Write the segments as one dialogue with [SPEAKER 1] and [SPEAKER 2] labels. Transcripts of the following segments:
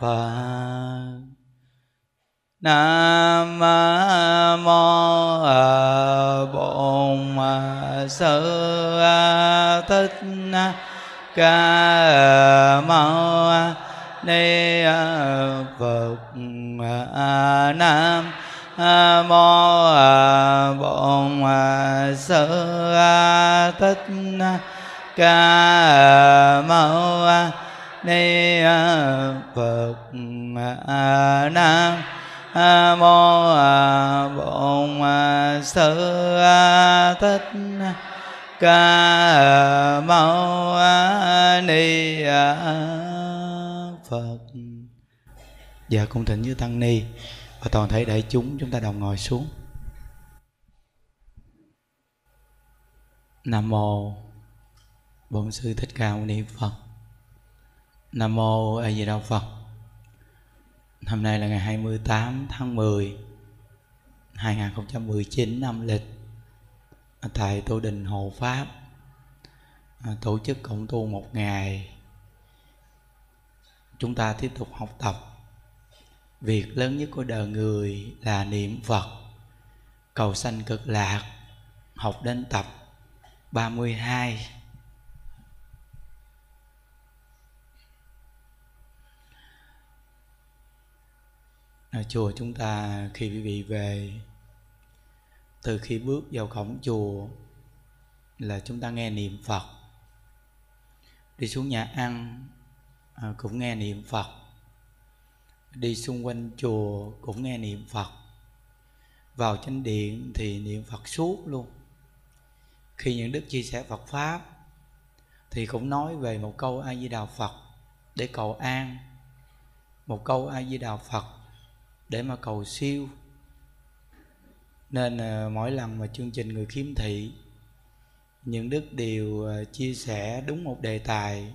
[SPEAKER 1] phật. Nam dạ cung thỉnh như tăng ni và toàn thể đại chúng chúng ta đồng ngồi xuống. Nam mô bổn sư thích ca mâu ni phật. Nam mô a di đà phật. Hôm nay là ngày 28 tháng 10 2019 năm lịch, tại tu đình Hồ Pháp à, tổ chức cộng tu một ngày. Chúng ta tiếp tục học tập việc lớn nhất của đời người là niệm Phật. Cầu sanh cực lạc, học đến tập 32 ở chùa chúng ta, khi quý vị về, từ khi bước vào cổng chùa là chúng ta nghe niệm Phật. Đi xuống nhà ăn à, cũng nghe niệm Phật đi xung quanh chùa cũng nghe niệm Phật. Vào chánh điện thì niệm Phật suốt luôn. Khi những đức chia sẻ Phật pháp, thì cũng nói về một câu A Di Đà Phật để cầu an. Một câu A Di Đà Phật để mà cầu siêu. Nên ờ, mỗi lần mà chương trình người khiếm thị, những đức đều ờ, chia sẻ đúng một đề tài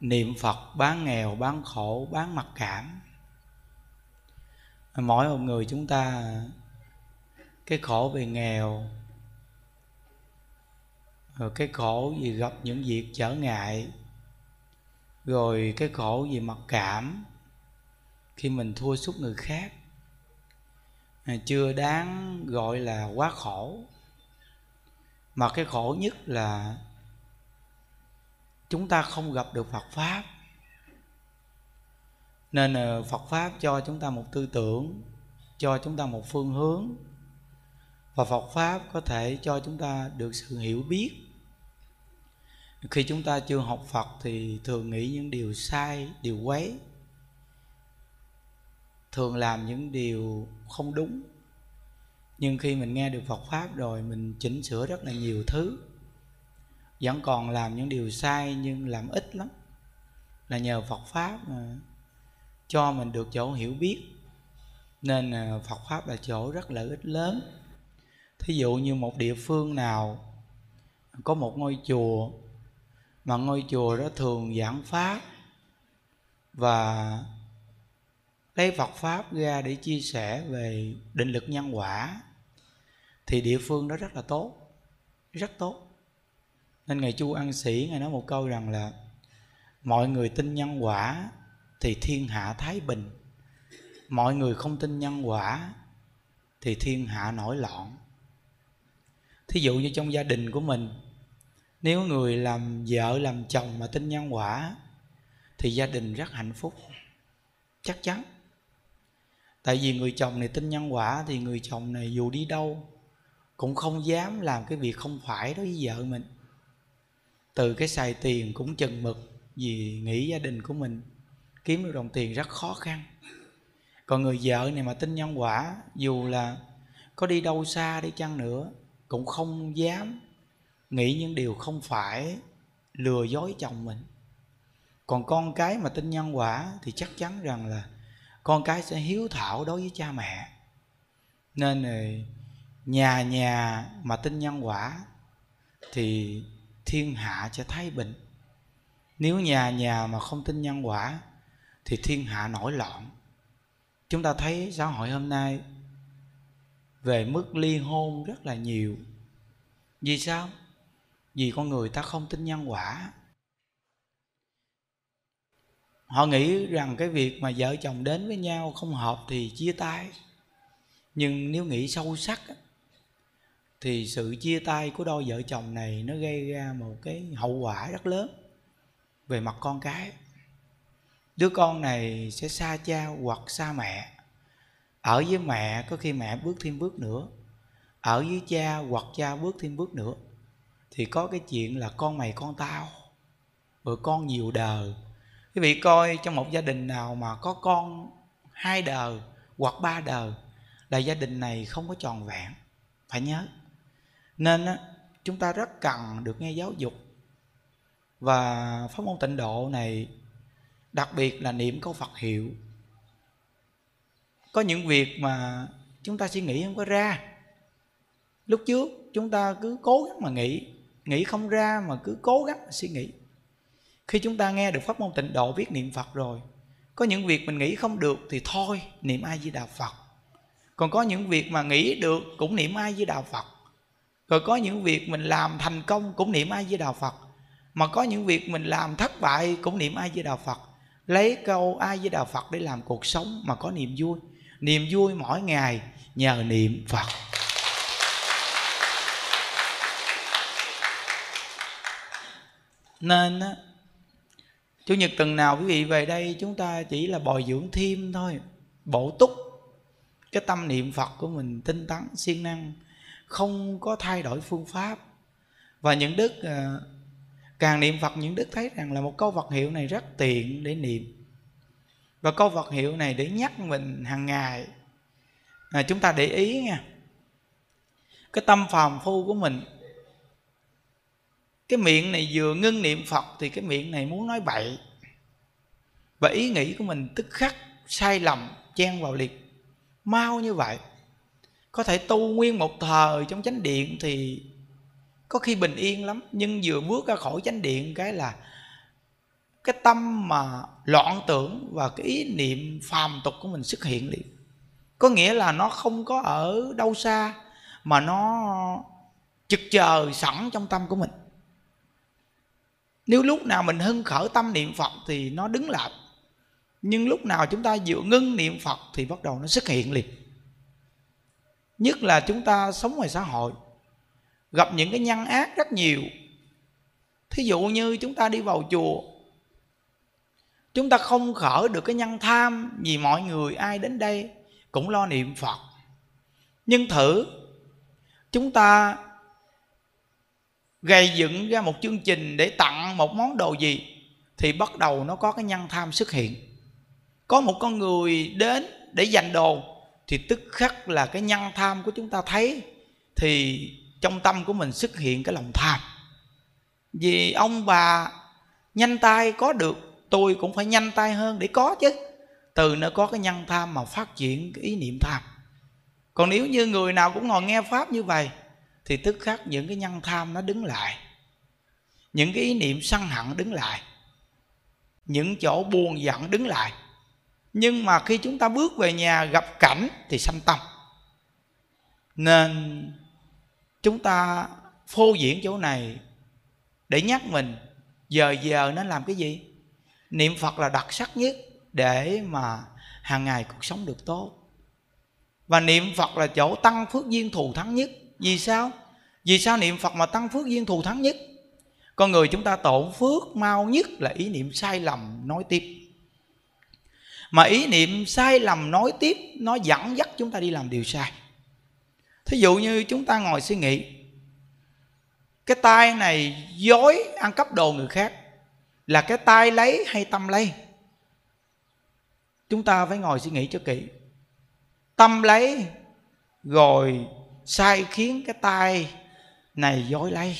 [SPEAKER 1] niệm phật, bán nghèo, bán khổ, bán mặc cảm. Mỗi một người chúng ta, cái khổ về nghèo, rồi cái khổ vì gặp những việc trở ngại, rồi cái khổ vì mặc cảm khi mình thua sút người khác à, chưa đáng gọi là quá khổ. Mà cái khổ nhất là chúng ta không gặp được phật pháp. Nên phật pháp cho chúng ta một tư tưởng, cho chúng ta một phương hướng. Và phật pháp có thể cho chúng ta được sự hiểu biết. Khi chúng ta chưa học phật thì thường nghĩ những điều sai, điều quấy. Thường làm những điều không đúng. Nhưng khi mình nghe được phật pháp rồi, mình chỉnh sửa rất là nhiều thứ vẫn còn làm những điều sai nhưng làm ít lắm. Là nhờ phật pháp mà cho mình được chỗ hiểu biết. Nên phật pháp là chỗ rất lợi ích lớn. Thí dụ như một địa phương nào, có một ngôi chùa, mà ngôi chùa đó thường giảng pháp và lấy Phật pháp ra để chia sẻ về định lực nhân quả, thì địa phương đó rất là tốt, rất tốt nên ngài chu an sĩ ngài nói một câu rằng là, mọi người tin nhân quả thì thiên hạ thái bình. Mọi người không tin nhân quả thì thiên hạ nổi loạn. Thí dụ như trong gia đình của mình, nếu người làm vợ, làm chồng mà tin nhân quả thì gia đình rất hạnh phúc. Chắc chắn. Tại vì người chồng này tin nhân quả thì người chồng này dù đi đâu cũng không dám làm cái việc không phải đối với vợ mình từ cái xài tiền cũng chừng mực vì nghĩ gia đình của mình kiếm được đồng tiền rất khó khăn. Còn người vợ này mà tin nhân quả, dù là có đi đâu xa đi chăng nữa, cũng không dám nghĩ những điều không phải lừa dối chồng mình. Còn con cái mà tin nhân quả thì chắc chắn rằng là con cái sẽ hiếu thảo đối với cha mẹ. Nên nhà nhà mà tin nhân quả thì thiên hạ sẽ thái bình nếu nhà nhà mà không tin nhân quả, thì thiên hạ nổi loạn. Chúng ta thấy xã hội hôm nay về mức ly hôn rất là nhiều. Vì sao? Vì con người ta không tin nhân quả. Họ nghĩ rằng cái việc mà vợ chồng đến với nhau không hợp thì chia tay. Nhưng nếu nghĩ sâu sắc thì sự chia tay của đôi vợ chồng này nó gây ra một cái hậu quả rất lớn về mặt con cái. Đứa con này sẽ xa cha hoặc xa mẹ. Ở với mẹ, có khi mẹ bước thêm bước nữa. Ở với cha hoặc cha bước thêm bước nữa. Thì có cái chuyện là con mày con tao, rồi con nhiều đời. Quý vị coi trong một gia đình nào mà có con hai đời hoặc ba đời là gia đình này không có tròn vẹn, phải nhớ nên chúng ta rất cần được nghe giáo dục. Và pháp môn tịnh độ này, đặc biệt là niệm câu phật hiệu. Có những việc mà chúng ta suy nghĩ không có ra. Lúc trước chúng ta cứ cố gắng mà nghĩ nghĩ không ra mà cứ cố gắng mà suy nghĩ. Khi chúng ta nghe được pháp môn tịnh độ viết niệm phật rồi, có những việc mình nghĩ không được thì thôi, niệm ai di đà phật. Còn có những việc mà nghĩ được cũng niệm ai di đà phật rồi có những việc mình làm thành công cũng niệm ai với Đạo phật. Mà có những việc mình làm thất bại cũng niệm ai với Đạo phật. Lấy câu ai với Đạo phật để làm cuộc sống mà có niềm vui. Niềm vui mỗi ngày nhờ niệm phật. Nên chủ nhật tuần nào quý vị về đây chúng ta chỉ là bồi dưỡng thêm thôi. Bổ túc cái tâm niệm phật của mình tinh tấn, siêng năng không có thay đổi phương pháp. Và những đức à, càng niệm phật những đức thấy rằng là một câu vật hiệu này rất tiện để niệm. Và câu vật hiệu này để nhắc mình hàng ngày. À, chúng ta để ý nha. Cái tâm phàm phu của mình cái miệng này vừa ngưng niệm phật thì cái miệng này muốn nói bậy. Và ý nghĩ của mình tức khắc sai lầm chen vào liệt. Mau như vậy có thể tu nguyên một thời trong chánh điện thì có khi bình yên lắm. Nhưng vừa bước ra khỏi chánh điện cái là cái tâm mà loạn tưởng và cái ý niệm phàm tục của mình xuất hiện liền. Có nghĩa là nó không có ở đâu xa, mà nó trực chờ sẵn trong tâm của mình. Nếu lúc nào mình hưng khởi tâm niệm phật thì nó đứng lại. Nhưng lúc nào chúng ta dựa ngưng niệm phật thì bắt đầu nó xuất hiện liền nhất là chúng ta sống ngoài xã hội, gặp những cái nhân ác rất nhiều. Thí dụ như chúng ta đi vào chùa, chúng ta không khởi được cái nhân tham vì mọi người, ai đến đây cũng lo niệm phật. Nhưng thử, chúng ta gây dựng ra một chương trình để tặng một món đồ gì thì bắt đầu nó có cái nhân tham xuất hiện. Có một con người đến để giành đồ thì tức khắc là cái nhân tham của chúng ta thấy, thì trong tâm của mình xuất hiện cái lòng tham. Vì ông bà nhanh tay có được, tôi cũng phải nhanh tay hơn để có chứ. Từ nó có cái nhân tham mà phát triển cái ý niệm tham. Còn nếu như người nào cũng ngồi nghe pháp như vậy, thì tức khắc những cái nhân tham nó đứng lại. Những cái ý niệm sân hận đứng lại. Những chỗ buồn giận đứng lại nhưng mà khi chúng ta bước về nhà gặp cảnh thì sanh tâm. Nên chúng ta phô diễn chỗ này để nhắc mình, giờ giờ nó làm cái gì? Niệm phật là đặc sắc nhất để mà hàng ngày cuộc sống được tốt. Và niệm phật là chỗ tăng phước duyên thù thắng nhất. Vì sao? Vì sao niệm phật mà tăng phước duyên thù thắng nhất? Con người chúng ta tổn phước mau nhất là ý niệm sai lầm nói tiếp mà ý niệm sai lầm nói tiếp, nó dẫn dắt chúng ta đi làm điều sai. Thí dụ như chúng ta ngồi suy nghĩ, cái tay này dối ăn cắp đồ người khác, là cái tay lấy hay tâm lấy? Chúng ta phải ngồi suy nghĩ cho kỹ. Tâm lấy rồi sai khiến cái tay này dối lấy.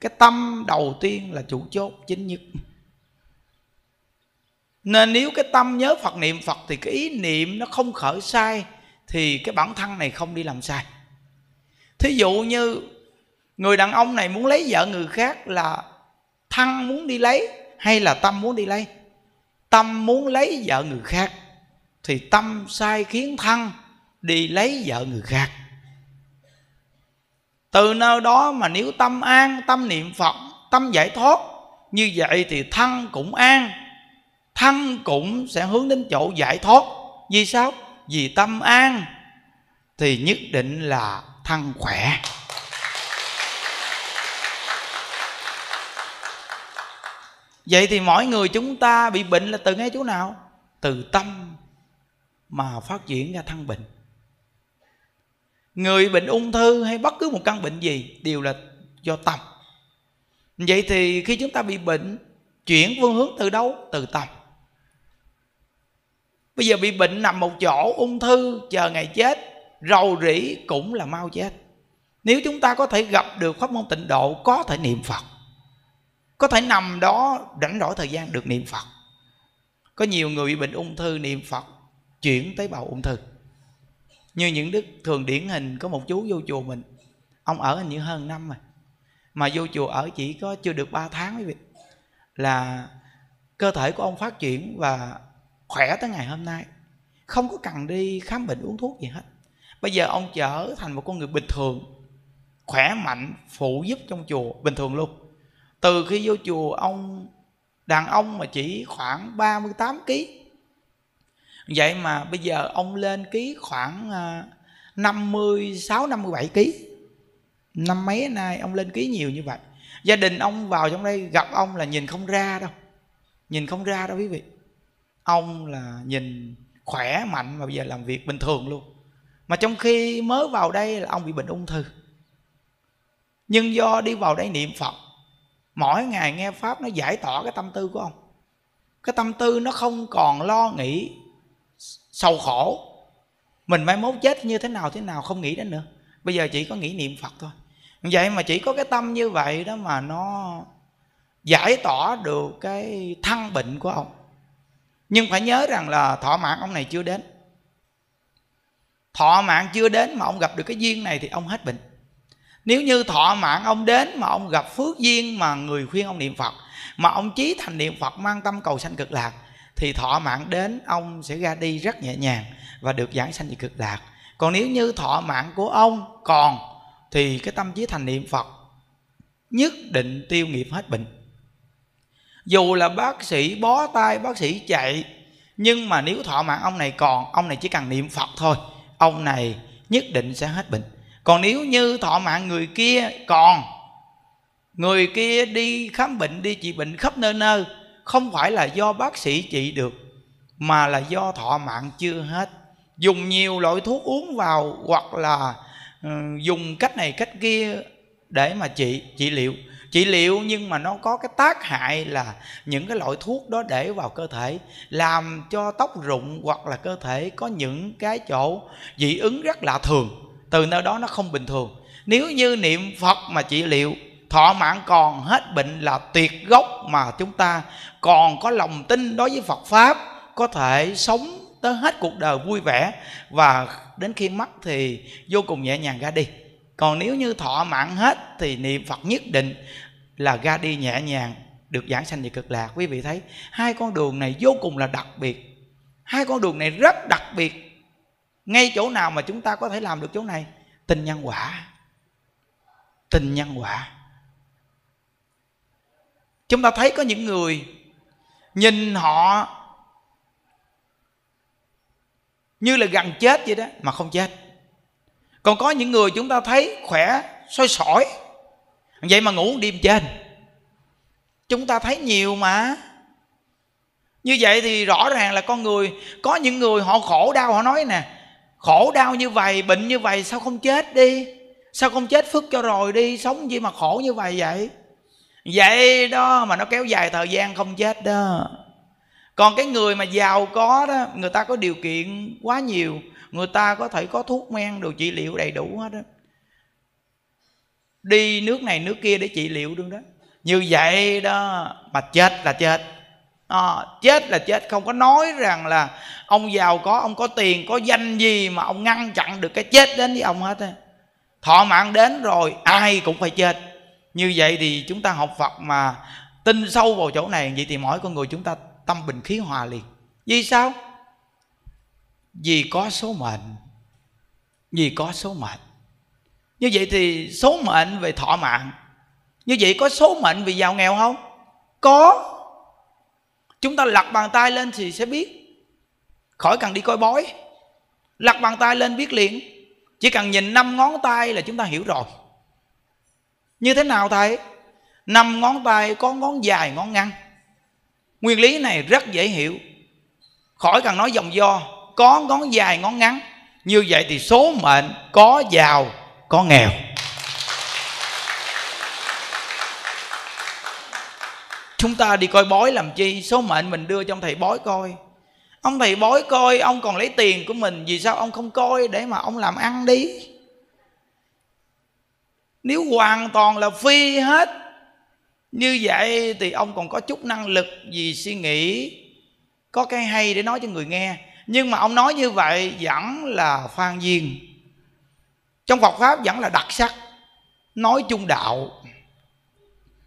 [SPEAKER 1] Cái tâm đầu tiên là chủ chốt, chính nhất nên nếu cái tâm nhớ phật, niệm phật thì cái ý niệm nó không khởi sai, thì cái bản thân này không đi làm sai. Thí dụ như người đàn ông này muốn lấy vợ người khác là thân muốn đi lấy hay là tâm muốn đi lấy? Tâm muốn lấy vợ người khác thì tâm sai khiến thân đi lấy vợ người khác. Từ nơi đó mà nếu tâm an, tâm niệm phật, tâm giải thoát, như vậy thì thân cũng an thân cũng sẽ hướng đến chỗ giải thoát. Vì sao? Vì tâm an. Thì nhất định là thân khỏe. Vậy thì mỗi người chúng ta bị bệnh là từ ngay chỗ nào? Từ tâm mà phát triển ra thân bệnh người bệnh ung thư hay bất cứ một căn bệnh gì đều là do tâm. Vậy thì khi chúng ta bị bệnh, chuyển phương hướng từ đâu? Từ tâm bây giờ bị bệnh nằm một chỗ, ung thư, chờ ngày chết, rầu rĩ cũng là mau chết. Nếu chúng ta có thể gặp được pháp môn tịnh độ, có thể niệm phật. Có thể nằm đó, rảnh rỗi thời gian được niệm phật. Có nhiều người bị bệnh ung thư, niệm phật, chuyển tế bào ung thư. Như những đức thường điển hình, có một chú vô chùa mình, ông ở hình như hơn năm rồi, mà vô chùa ở chỉ có chưa được 3 tháng quý vị là cơ thể của ông phát triển và khỏe tới ngày hôm nay. Không có cần đi khám bệnh uống thuốc gì hết. Bây giờ ông trở thành một con người bình thường, khỏe mạnh, phụ giúp trong chùa, bình thường luôn. Từ khi vô chùa, ông, đàn ông mà chỉ khoảng 38 kg vậy mà bây giờ ông lên ký khoảng 56 57 kg năm mấy nay ông lên ký nhiều như vậy. Gia đình ông vào trong đây gặp ông là nhìn không ra đâu. Nhìn không ra đâu quý vị ông là nhìn khỏe, mạnh mà bây giờ làm việc bình thường luôn. Mà trong khi mới vào đây là ông bị bệnh ung thư. Nhưng do đi vào đây niệm phật, mỗi ngày nghe pháp nó giải tỏa cái tâm tư của ông. Cái tâm tư nó không còn lo nghĩ sầu khổ. Mình mai mốt chết như thế nào thế nào không nghĩ đến nữa. Bây giờ chỉ có nghĩ niệm phật thôi. Vậy mà chỉ có cái tâm như vậy đó mà nó giải tỏa được cái thân bệnh của ông nhưng phải nhớ rằng là thọ mạng ông này chưa đến. Thọ mạng chưa đến mà ông gặp được cái duyên này thì ông hết bệnh. Nếu như thọ mạng ông đến mà ông gặp phước duyên mà người khuyên ông niệm phật, mà ông chí thành niệm phật mang tâm cầu sanh cực lạc, thì thọ mạng đến ông sẽ ra đi rất nhẹ nhàng và được giảng sanh về cực lạc. Còn nếu như thọ mạng của ông còn, thì cái tâm trí thành niệm phật nhất định tiêu nghiệp hết bệnh dù là bác sĩ bó tay, bác sĩ chạy, nhưng mà nếu thọ mạng ông này còn, ông này chỉ cần niệm phật thôi, ông này nhất định sẽ hết bệnh. Còn nếu như thọ mạng người kia còn, người kia đi khám bệnh, đi trị bệnh khắp nơi nơi, không phải là do bác sĩ trị được, mà là do thọ mạng chưa hết. Dùng nhiều loại thuốc uống vào hoặc là ừ, dùng cách này cách kia để mà trị trị liệu trị liệu nhưng mà nó có cái tác hại là những cái loại thuốc đó để vào cơ thể, làm cho tóc rụng hoặc là cơ thể có những cái chỗ dị ứng rất lạ thường, từ nơi đó nó không bình thường. Nếu như niệm phật mà trị liệu, thọ mạng còn hết bệnh là tuyệt gốc mà chúng ta còn có lòng tin đối với phật pháp, có thể sống tới hết cuộc đời vui vẻ. Và đến khi mất thì vô cùng nhẹ nhàng ra đi còn nếu như thọ mạng hết thì niệm phật nhất định là ra đi nhẹ nhàng, được giảng sanh về cực lạc. Quý vị thấy, hai con đường này vô cùng là đặc biệt. Hai con đường này rất đặc biệt. Ngay chỗ nào mà chúng ta có thể làm được chỗ này? Tình nhân quả. Tình nhân quả. Chúng ta thấy có những người nhìn họ như là gần chết vậy đó, mà không chết còn có những người chúng ta thấy khỏe soi sỏi. Vậy mà ngủ đêm trên chúng ta thấy nhiều mà. Như vậy thì rõ ràng là con người, có những người họ khổ đau, họ nói nè, khổ đau như vậy bệnh như vậy sao không chết đi? Sao không chết phước cho rồi đi, sống gì mà khổ như vậy vậy? Vậy đó, mà nó kéo dài thời gian không chết đó. Còn cái người mà giàu có đó, người ta có điều kiện quá nhiều người ta có thể có thuốc men đồ trị liệu đầy đủ hết đó đi nước này nước kia để trị liệu đương đó. Như vậy đó mà chết là chết. À, chết là chết. Không có nói rằng là ông giàu có ông có tiền có danh gì mà ông ngăn chặn được cái chết đến với ông hết á. Thọ mạng đến rồi ai cũng phải chết. Như vậy thì chúng ta học phật mà tin sâu vào chỗ này vậy thì mỗi con người chúng ta tâm bình khí hòa liền. Vì sao? Vì có số mệnh. Vì có số mệnh. Như vậy thì số mệnh về thọ mạng. Như vậy có số mệnh vì giàu nghèo không? Có. Chúng ta lật bàn tay lên thì sẽ biết. Khỏi cần đi coi bói. Lật bàn tay lên biết liền. Chỉ cần nhìn năm ngón tay là chúng ta hiểu rồi. Như thế nào thầy? Năm ngón tay có ngón dài, ngón ngắn nguyên lý này rất dễ hiểu. Khỏi cần nói dòng do có ngón dài, ngón ngắn. Như vậy thì số mệnh có giàu, có nghèo. Chúng ta đi coi bói làm chi? Số mệnh mình đưa cho ông thầy bói coi. Ông thầy bói coi, ông còn lấy tiền của mình, vì sao ông không coi để mà ông làm ăn đi? Nếu hoàn toàn là phi hết, như vậy thì ông còn có chút năng lực gì suy nghĩ? Có cái hay để nói cho người nghe nhưng mà ông nói như vậy vẫn là phan duyên trong phật pháp vẫn là đặc sắc, nói chung đạo,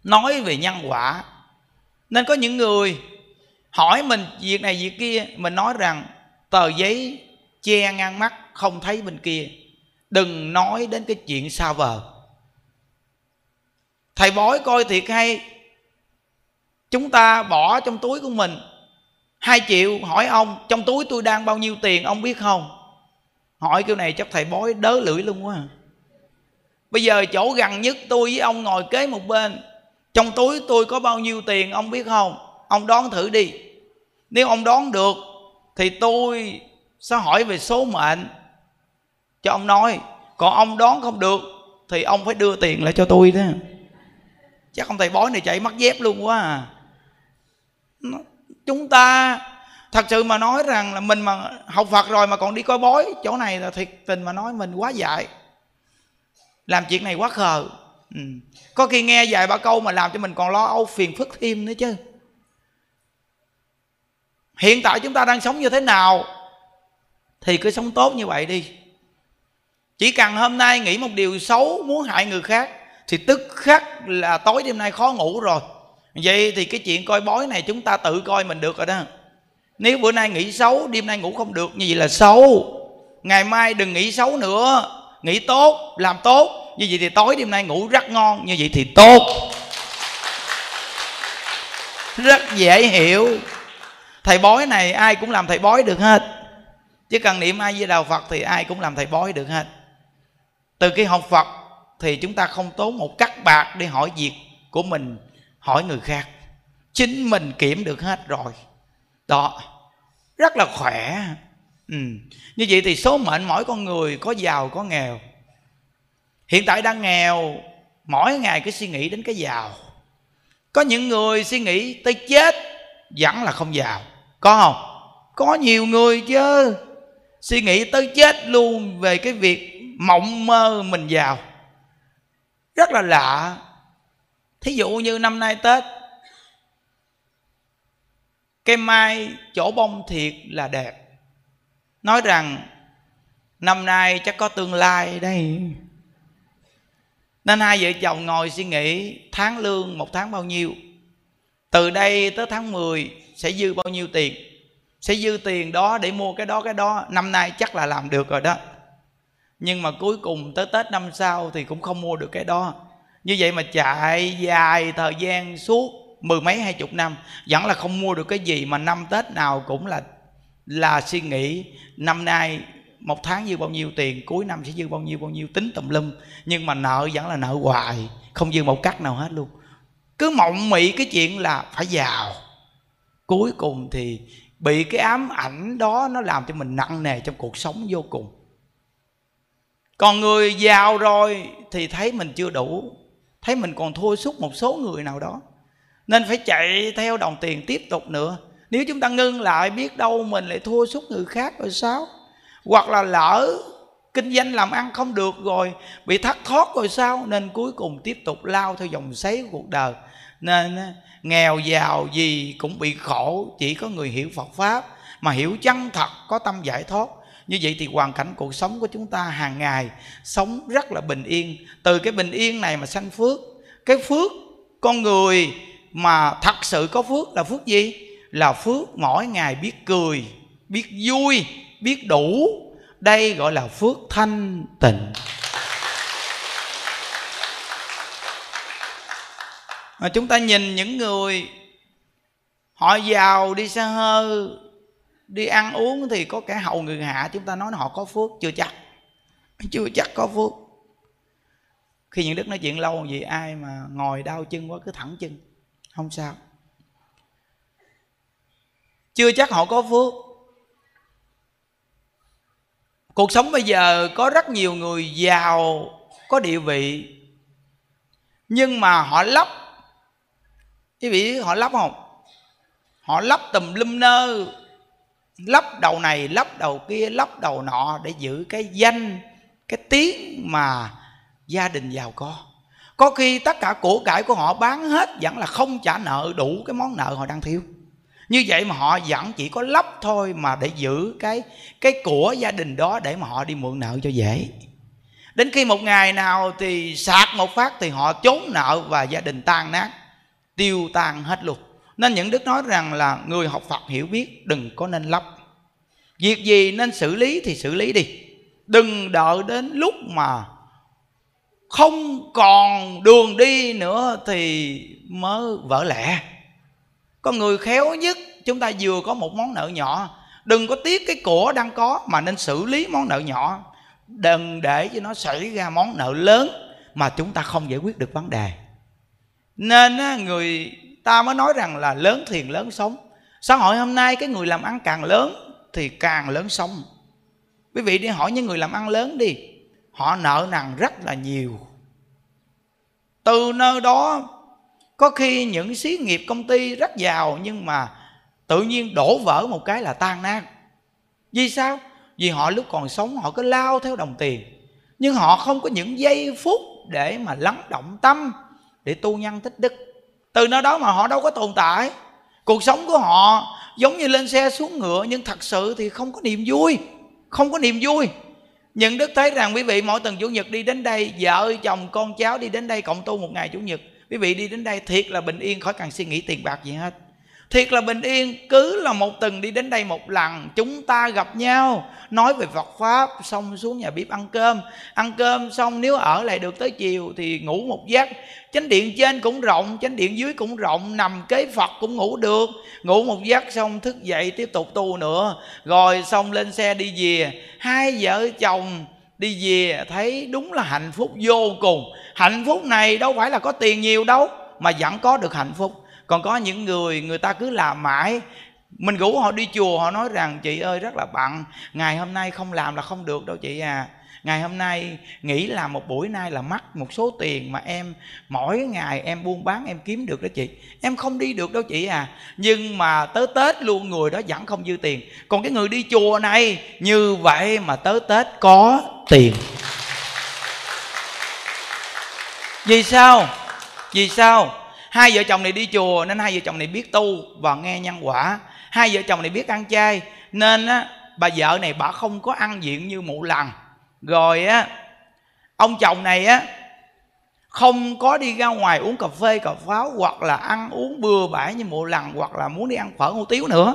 [SPEAKER 1] nói về nhân quả. Nên có những người hỏi mình việc này việc kia, mình nói rằng tờ giấy che ngang mắt, không thấy bên kia. Đừng nói đến cái chuyện xa vời thầy bói coi thiệt hay, chúng ta bỏ trong túi của mình hai triệu, hỏi ông, trong túi tôi đang bao nhiêu tiền, ông biết không? Hỏi kiểu này chắc thầy bói đớ lưỡi luôn quá à. bây giờ chỗ gần nhất tôi với ông ngồi kế một bên. Trong túi tôi có bao nhiêu tiền, ông biết không? Ông đoán thử đi. Nếu ông đoán được, thì tôi sẽ hỏi về số mệnh. Cho ông nói. Còn ông đoán không được, thì ông phải đưa tiền lại cho tôi đó. Chắc ông thầy bói này chạy mất dép luôn quá à chúng ta. Thật sự mà nói rằng là mình mà học phật rồi mà còn đi coi bói, chỗ này là thiệt tình mà nói mình quá dại. Làm chuyện này quá khờ. Ừ. có khi nghe vài ba câu mà làm cho mình còn lo âu phiền phức thêm nữa chứ. Hiện tại chúng ta đang sống như thế nào thì cứ sống tốt như vậy đi. Chỉ cần hôm nay nghĩ một điều xấu muốn hại người khác thì tức khắc là tối đêm nay khó ngủ rồi vậy thì cái chuyện coi bói này chúng ta tự coi mình được rồi đó. Nếu bữa nay nghĩ xấu, đêm nay ngủ không được, như vậy là xấu. Ngày mai đừng nghĩ xấu nữa. Nghĩ tốt, làm tốt. Như vậy thì tối đêm nay ngủ rất ngon, như vậy thì tốt. Rất dễ hiểu. Thầy bói này ai cũng làm thầy bói được hết. Chứ cần niệm ai với đạo phật thì ai cũng làm thầy bói được hết. Từ khi học phật thì chúng ta không tốn một cắt bạc để hỏi việc của mình hỏi người khác. Chính mình kiểm được hết rồi. Đó. Rất là khỏe. Ừ. như vậy thì số mệnh mỗi con người có giàu, có nghèo. Hiện tại đang nghèo, mỗi ngày cứ suy nghĩ đến cái giàu. Có những người suy nghĩ tới chết, vẫn là không giàu. Có không? Có nhiều người chứ. Suy nghĩ tới chết luôn về cái việc mộng mơ mình giàu. Rất là lạ thí dụ như năm nay tết cây mai chỗ bông thiệt là đẹp. Nói rằng, năm nay chắc có tương lai đây. Nên hai vợ chồng ngồi suy nghĩ, tháng lương một tháng bao nhiêu? Từ đây tới tháng 10 sẽ dư bao nhiêu tiền? Sẽ dư tiền đó để mua cái đó cái đó. Năm nay chắc là làm được rồi đó. Nhưng mà cuối cùng tới tết năm sau thì cũng không mua được cái đó như vậy mà chạy dài thời gian suốt mười mấy, hai chục năm, vẫn là không mua được cái gì mà năm tết nào cũng là là suy nghĩ năm nay một tháng dư bao nhiêu tiền, cuối năm sẽ dư bao nhiêu bao nhiêu, tính tùm lum. Nhưng mà nợ vẫn là nợ hoài, không dư một cắt nào hết luôn. Cứ mộng mị cái chuyện là phải giàu. Cuối cùng thì bị cái ám ảnh đó nó làm cho mình nặng nề trong cuộc sống vô cùng. Còn người giàu rồi thì thấy mình chưa đủ thấy mình còn thua sút một số người nào đó. Nên phải chạy theo đồng tiền tiếp tục nữa. Nếu chúng ta ngưng lại biết đâu mình lại thua sút người khác rồi sao? Hoặc là lỡ kinh doanh làm ăn không được rồi, bị thất thoát rồi sao? Nên cuối cùng tiếp tục lao theo dòng xoáy của cuộc đời. Nên nghèo giàu gì cũng bị khổ, chỉ có người hiểu phật pháp mà hiểu chân thật, có tâm giải thoát như vậy thì hoàn cảnh cuộc sống của chúng ta hàng ngày sống rất là bình yên. Từ cái bình yên này mà sanh phước, cái phước con người mà thật sự có phước là phước gì? Là phước mỗi ngày biết cười, biết vui, biết đủ. Đây gọi là phước thanh tịnh. Mà chúng ta nhìn những người họ giàu đi xa hơi đi ăn uống thì có kẻ hầu người hạ, chúng ta nói họ có phước, chưa chắc. Chưa chắc có phước. Khi những đức nói chuyện lâu gì ai mà ngồi đau chân quá, cứ thẳng chân. Không sao. Chưa chắc họ có phước. Cuộc sống bây giờ có rất nhiều người giàu, có địa vị. Nhưng mà họ lấp. Quý vị họ lấp không? Họ lấp tùm lum nơ lắp đầu này lắp đầu kia lắp đầu nọ để giữ cái danh, cái tiếng mà gia đình giàu có. Có khi tất cả của cải của họ bán hết vẫn là không trả nợ đủ cái món nợ họ đang thiếu. Như vậy mà họ vẫn chỉ có lắp thôi mà để giữ cái cái của gia đình đó để mà họ đi mượn nợ cho dễ. Đến khi một ngày nào thì sạc một phát thì họ trốn nợ và gia đình tan nát, tiêu tan hết luôn nên những đức nói rằng là người học phật hiểu biết, đừng có nên lấp. Việc gì nên xử lý thì xử lý đi. Đừng đợi đến lúc mà không còn đường đi nữa thì mới vỡ lẽ. Con người khéo nhất, chúng ta vừa có một món nợ nhỏ. Đừng có tiếc cái của đang có mà nên xử lý món nợ nhỏ. Đừng để cho nó xảy ra món nợ lớn mà chúng ta không giải quyết được vấn đề. Nên người ta mới nói rằng là lớn thiền, lớn sống. Xã hội hôm nay, cái người làm ăn càng lớn thì càng lớn sống. Quý vị đi hỏi những người làm ăn lớn đi, họ nợ nần rất là nhiều. Từ nơi đó, có khi những xí nghiệp công ty rất giàu, nhưng mà tự nhiên đổ vỡ một cái là tan nát. Vì sao? Vì họ lúc còn sống, họ cứ lao theo đồng tiền. Nhưng họ không có những giây phút để mà lắng động tâm, để tu nhân tích đức từ nơi đó mà họ đâu có tồn tại. Cuộc sống của họ giống như lên xe xuống ngựa, nhưng thật sự thì không có niềm vui, không có niềm vui. Nhận đức thấy rằng, quý vị, mỗi tuần chủ nhật đi đến đây, vợ chồng, con cháu đi đến đây, cộng tu một ngày chủ nhật. Quý vị đi đến đây thiệt là bình yên, khỏi cần suy nghĩ tiền bạc gì hết thiệt là bình yên, cứ là một tuần đi đến đây một lần, chúng ta gặp nhau, nói về Phật pháp, xong xuống nhà bếp ăn cơm. Ăn cơm xong nếu ở lại được tới chiều thì ngủ một giấc. Chánh điện trên cũng rộng, chánh điện dưới cũng rộng, nằm kế Phật cũng ngủ được. Ngủ một giấc xong thức dậy tiếp tục tu nữa. Rồi xong lên xe đi về. Hai vợ chồng đi về, thấy đúng là hạnh phúc vô cùng. Hạnh phúc này đâu phải là có tiền nhiều đâu, mà vẫn có được hạnh phúc còn có những người người ta cứ làm mãi. Mình rủ họ đi chùa, họ nói rằng, chị ơi, rất là bận. Ngày hôm nay không làm là không được đâu chị à. Ngày hôm nay nghĩ làm một buổi, nay là mất một số tiền mà em, mỗi ngày em buôn bán, em kiếm được đó chị. Em không đi được đâu chị à. Nhưng mà tới tết luôn, người đó vẫn không dư tiền. Còn cái người đi chùa này, như vậy mà tới tết có tiền. Vì sao? Vì sao? Hai vợ chồng này đi chùa nên hai vợ chồng này biết tu và nghe nhân quả. Hai vợ chồng này biết ăn chay nên á, bà vợ này bà không có ăn diện như mụ lần rồi á, ông chồng này á, không có đi ra ngoài uống cà phê, cà pháo hoặc là ăn uống bừa bãi như mụ lần hoặc là muốn đi ăn phở hủ tiếu nữa.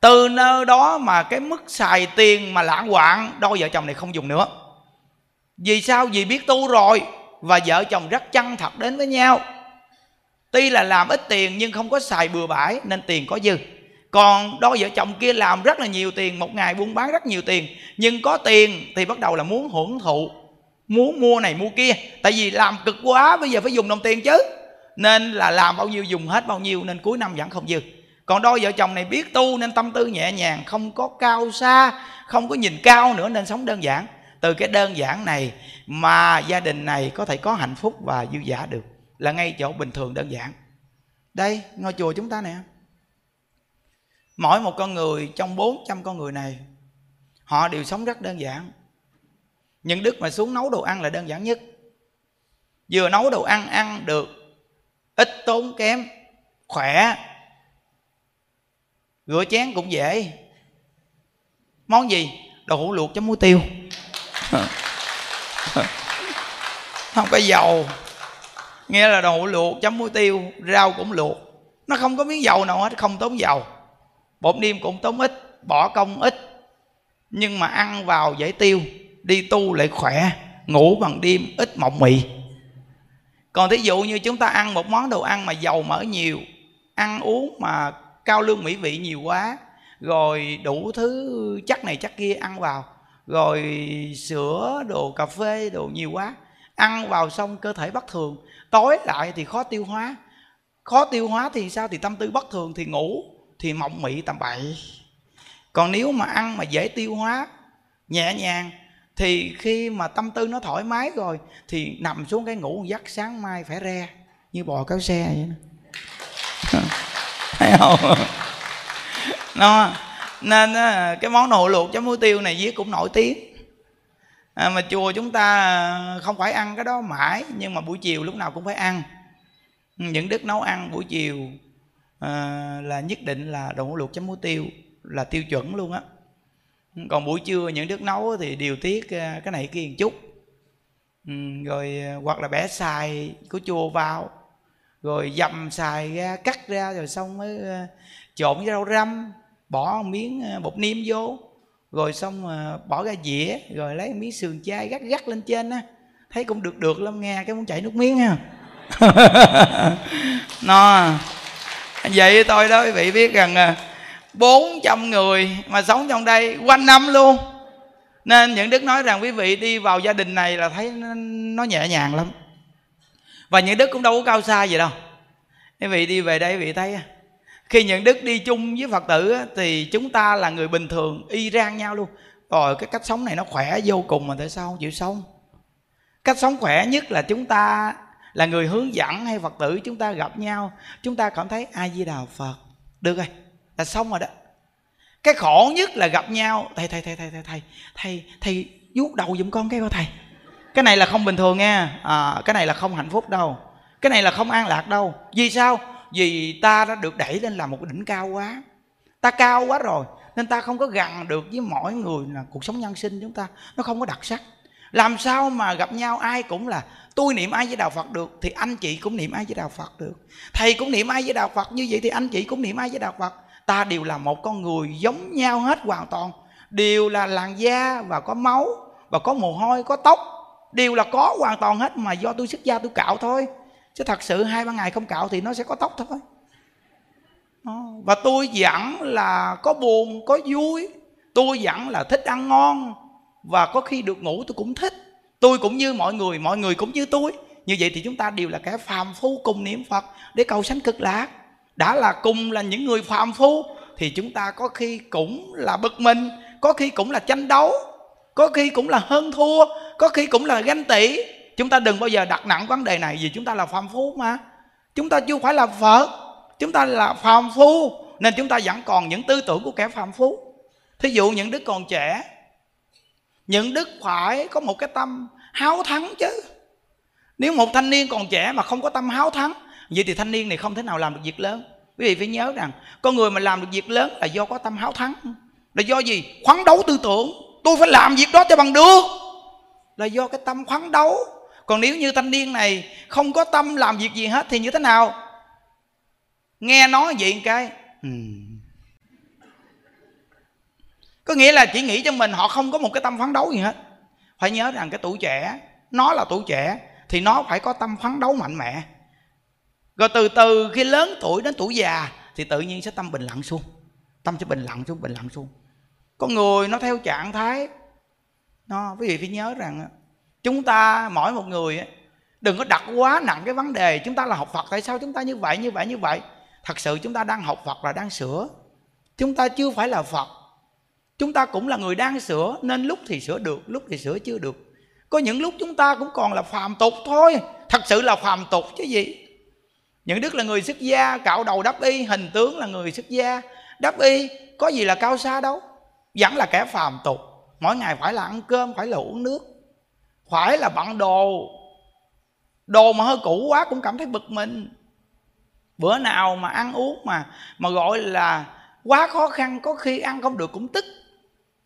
[SPEAKER 1] Từ nơi đó mà cái mức xài tiền mà lãng quạng đôi vợ chồng này không dùng nữa. Vì sao? Vì biết tu rồi và vợ chồng rất chân thật đến với nhau tuy là làm ít tiền nhưng không có xài bừa bãi, nên tiền có dư. Còn đôi vợ chồng kia làm rất là nhiều tiền, một ngày buôn bán rất nhiều tiền. Nhưng có tiền thì bắt đầu là muốn hưởng thụ, muốn mua này mua kia. Tại vì làm cực quá, bây giờ phải dùng đồng tiền chứ. Nên là làm bao nhiêu dùng hết bao nhiêu, nên cuối năm vẫn không dư. Còn đôi vợ chồng này biết tu nên tâm tư nhẹ nhàng, không có cao xa, không có nhìn cao nữa nên sống đơn giản. Từ cái đơn giản này mà gia đình này có thể có hạnh phúc và dư giả được là ngay chỗ bình thường đơn giản. Đây, ngôi chùa chúng ta nè. Mỗi một con người, trong 400 con người này, họ đều sống rất đơn giản. Những đức mà xuống nấu đồ ăn là đơn giản nhất. Vừa nấu đồ ăn ăn được ít tốn kém, khỏe, rửa chén cũng dễ. Món gì? Đồ hũ luộc chấm muối tiêu. Không có dầu nghe là đồ luộc, chấm muối tiêu, rau cũng luộc. Nó không có miếng dầu nào hết, không tốn dầu. Bột niêm cũng tốn ít, bỏ công ít. Nhưng mà ăn vào dễ tiêu, đi tu lại khỏe, ngủ bằng đêm ít mộng mị. Còn thí dụ như chúng ta ăn một món đồ ăn mà dầu mỡ nhiều, ăn uống mà cao lương mỹ vị nhiều quá, rồi đủ thứ chắc này chắc kia ăn vào, rồi sữa, đồ cà phê, đồ nhiều quá, ăn vào xong cơ thể bất thường tối lại thì khó tiêu hóa. Khó tiêu hóa thì sao? Thì tâm tư bất thường thì ngủ, thì mộng mị tầm bậy. Còn nếu mà ăn mà dễ tiêu hóa, nhẹ nhàng, thì khi mà tâm tư nó thoải mái rồi, thì nằm xuống cái ngủ giấc sáng mai phải re, như bò kéo xe vậy đó. thấy không? Nó, nên cái món nồi luộc chấm muối tiêu này viết cũng nổi tiếng à, mà chùa chúng ta không phải ăn cái đó mãi nhưng mà buổi chiều lúc nào cũng phải ăn. Ừ, những đức nấu ăn buổi chiều à, là nhất định là đậu hũ luộc chấm muối tiêu là tiêu chuẩn luôn á. Ừ, còn buổi trưa những đức nấu thì điều tiết à, cái này kia một chút. Ừ, rồi à, hoặc là bẻ xài của chua vào rồi dầm xài ra cắt ra rồi xong mới à, trộn với rau răm bỏ miếng bột niêm vô rồi xong à, bỏ ra dĩa rồi lấy miếng sườn chay gắt gắt lên trên á. Thấy cũng được được lắm nghe cái muốn chảy nước miếng ha. Nó vậy tôi đó quý vị biết rằng à, 400 người mà sống trong đây quanh năm luôn. Nên những đức nói rằng quý vị đi vào gia đình này là thấy nó, nó nhẹ nhàng lắm. Và những đức cũng đâu có cao xa gì đâu. Quý vị đi về đây quý vị thấy khi những đức đi chung với phật tử thì chúng ta là người bình thường y rang nhau luôn. Rồi cái cách sống này nó khỏe vô cùng mà tại sao không chịu sống? Cách sống khỏe nhất là chúng ta là người hướng dẫn hay phật tử chúng ta gặp nhau chúng ta cảm thấy ai di đà phật. Được rồi là xong rồi đó. Cái khổ nhất là gặp nhau thầy thầy thầy thầy thầy thầy thầy thầy vuốt đầu giùm con cái coi thầy. Cái này là không bình thường nha. À, cái này là không hạnh phúc đâu. Cái này là không an lạc đâu. Vì sao? Vì ta đã được đẩy lên làm một đỉnh cao quá. Ta cao quá rồi, nên ta không có gần được với mọi người là cuộc sống nhân sinh chúng ta. Nó không có đặc sắc. Làm sao mà gặp nhau ai cũng là, tôi niệm ai với đạo phật được, thì anh chị cũng niệm ai với đạo phật được. Thầy cũng niệm ai với đạo phật, như vậy thì anh chị cũng niệm ai với đạo phật. Ta đều là một con người giống nhau hết hoàn toàn. Đều là làn da và có máu và có mồ hôi, có tóc. Đều là có hoàn toàn hết mà do tôi xuất gia, tôi cạo thôi chứ thật sự hai ba ngày không cạo thì nó sẽ có tóc thôi. Và tôi dặn là có buồn, có vui. Tôi dặn là thích ăn ngon. Và có khi được ngủ tôi cũng thích. Tôi cũng như mọi người mọi người cũng như tôi. Như vậy thì chúng ta đều là kẻ phàm phu cùng niệm phật để cầu sanh cực lạc. Đã là cùng là những người phàm phu, thì chúng ta có khi cũng là bực mình, có khi cũng là tranh đấu, có khi cũng là hơn thua, có khi cũng là ganh tị chúng ta đừng bao giờ đặt nặng vấn đề này vì chúng ta là phàm phu mà. Chúng ta chưa phải là phật, chúng ta là phàm phu, nên chúng ta vẫn còn những tư tưởng của kẻ phàm phu. Thí dụ những đứa còn trẻ, những đức phải có một cái tâm háo thắng chứ. Nếu một thanh niên còn trẻ mà không có tâm háo thắng, vậy thì thanh niên này không thể nào làm được việc lớn. Quý vị phải nhớ rằng, con người mà làm được việc lớn là do có tâm háo thắng. Là do gì? Khoáng đấu tư tưởng. Tôi phải làm việc đó cho bằng được. Là do cái tâm khoáng đấu còn nếu như thanh niên này không có tâm làm việc gì hết thì như thế nào? Nghe nói vậy cái ừ. có nghĩa là chỉ nghĩ cho mình họ không có một cái tâm phấn đấu gì hết. Phải nhớ rằng cái tuổi trẻ, nó là tuổi trẻ thì nó phải có tâm phấn đấu mạnh mẽ. Rồi từ từ khi lớn tuổi đến tuổi già thì tự nhiên sẽ tâm bình lặng xuống. Tâm sẽ bình lặng xuống, bình lặng xuống. Con người nó theo trạng thái, nó, quý vị phải nhớ rằng chúng ta, mỗi một người đừng có đặt quá nặng cái vấn đề chúng ta là học phật, tại sao chúng ta như vậy như vậy như vậy? Thật sự chúng ta đang học phật là đang sửa. Chúng ta chưa phải là phật. Chúng ta cũng là người đang sửa, nên lúc thì sửa được, lúc thì sửa chưa được. Có những lúc chúng ta cũng còn là phàm tục thôi. Thật sự là phàm tục chứ gì? Những đức là người xuất gia, cạo đầu đắp y, hình tướng là người xuất gia. Đắp y, có gì là cao xa đâu. Vẫn là kẻ phàm tục. Mỗi ngày phải là ăn cơm, phải là uống nước phải là bận đồ. Đồ mà hơi cũ quá cũng cảm thấy bực mình. Bữa nào mà ăn uống mà mà gọi là quá khó khăn, có khi ăn không được cũng tức.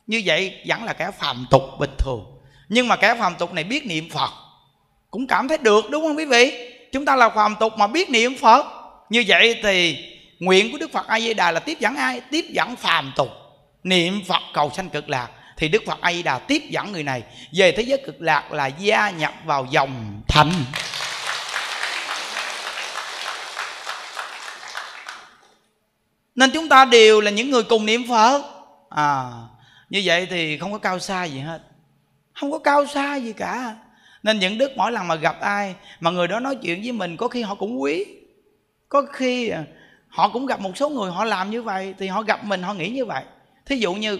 [SPEAKER 1] Như vậy vẫn là kẻ phàm tục bình thường. Nhưng mà kẻ phàm tục này biết niệm phật, cũng cảm thấy được, đúng không quý vị? Chúng ta là phàm tục mà biết niệm phật. Như vậy thì nguyện của đức phật a di đà là tiếp dẫn ai? Tiếp dẫn phàm tục. Niệm phật cầu sanh cực lạc thì đức phật a di đà tiếp dẫn người này về thế giới cực lạc là gia nhập vào dòng thánh. Nên chúng ta đều là những người cùng niệm phật. À, như vậy thì không có cao xa gì hết. Không có cao xa gì cả. Nên những đức mỗi lần mà gặp ai mà người đó nói chuyện với mình có khi họ cũng quý. Có khi à, họ cũng gặp một số người họ làm như vậy thì họ gặp mình họ nghĩ như vậy. Thí dụ như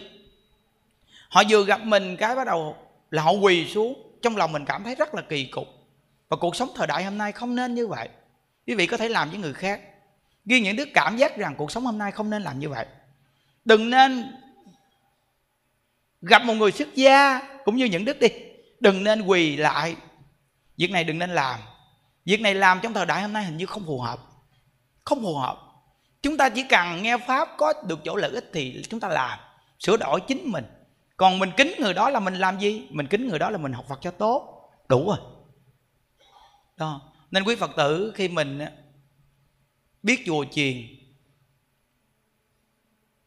[SPEAKER 1] họ vừa gặp mình cái bắt đầu là họ quỳ xuống. Trong lòng mình cảm thấy rất là kỳ cục. Và cuộc sống thời đại hôm nay không nên như vậy. Quý vị có thể làm với người khác. Ghi những đứa cảm giác rằng cuộc sống hôm nay không nên làm như vậy. Đừng nên gặp một người xuất gia cũng như những đức đi. Đừng nên quỳ lại. Việc này đừng nên làm. Việc này làm trong thời đại hôm nay hình như không phù hợp. Không phù hợp. Chúng ta chỉ cần nghe pháp có được chỗ lợi ích thì chúng ta làm. Sửa đổi chính mình còn mình kính người đó là mình làm gì? Mình kính người đó là mình học phật cho tốt. Đủ rồi. Đó. Nên quý phật tử, khi mình biết chùa chiền,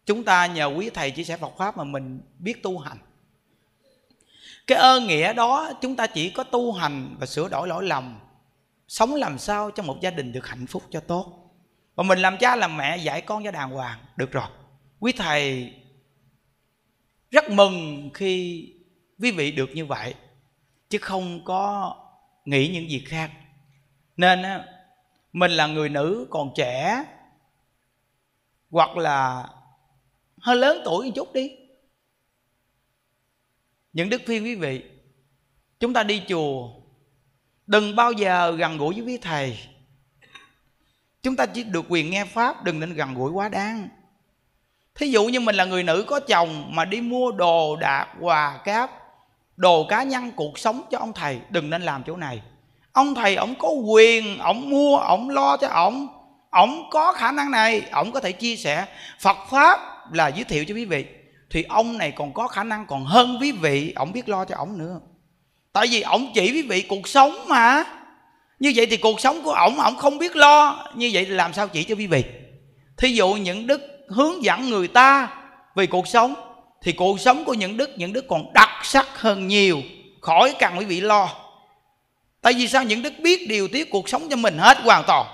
[SPEAKER 1] chúng ta nhờ quý thầy chia sẻ Phật pháp mà mình biết tu hành. Cái ơn nghĩa đó, chúng ta chỉ có tu hành và sửa đổi lỗi lầm, sống làm sao cho một gia đình được hạnh phúc cho tốt. Và mình làm cha làm mẹ, dạy con cho đàng hoàng, được rồi. Quý thầy rất mừng khi quý vị được như vậy, chứ không có nghĩ những việc khác. Nên mình là người nữ còn trẻ, hoặc là hơi lớn tuổi một chút đi. Những đức phiên quý vị, chúng ta đi chùa, đừng bao giờ gần gũi với quý thầy. Chúng ta chỉ được quyền nghe pháp, đừng nên gần gũi quá đáng thí dụ như mình là người nữ có chồng mà đi mua đồ đạc, quà, cáp, đồ cá nhân, cuộc sống cho ông thầy, đừng nên làm chỗ này. Ông thầy ổng có quyền ổng mua ổng lo cho ổng ổng có khả năng này ổng có thể chia sẻ. Phật pháp là giới thiệu cho quý vị. Thì ông này còn có khả năng còn hơn quý vị ổng biết lo cho ổng nữa. Tại vì ổng chỉ quý vị cuộc sống mà. Như vậy thì cuộc sống của ổng ổng không biết lo. Như vậy thì làm sao chỉ cho quý vị? Thí dụ những đức hướng dẫn người ta về cuộc sống, thì cuộc sống của những đức những đức còn đặc sắc hơn nhiều, khỏi cần quý vị lo. Tại vì sao? Những đức biết điều tiết cuộc sống cho mình hết hoàn toàn.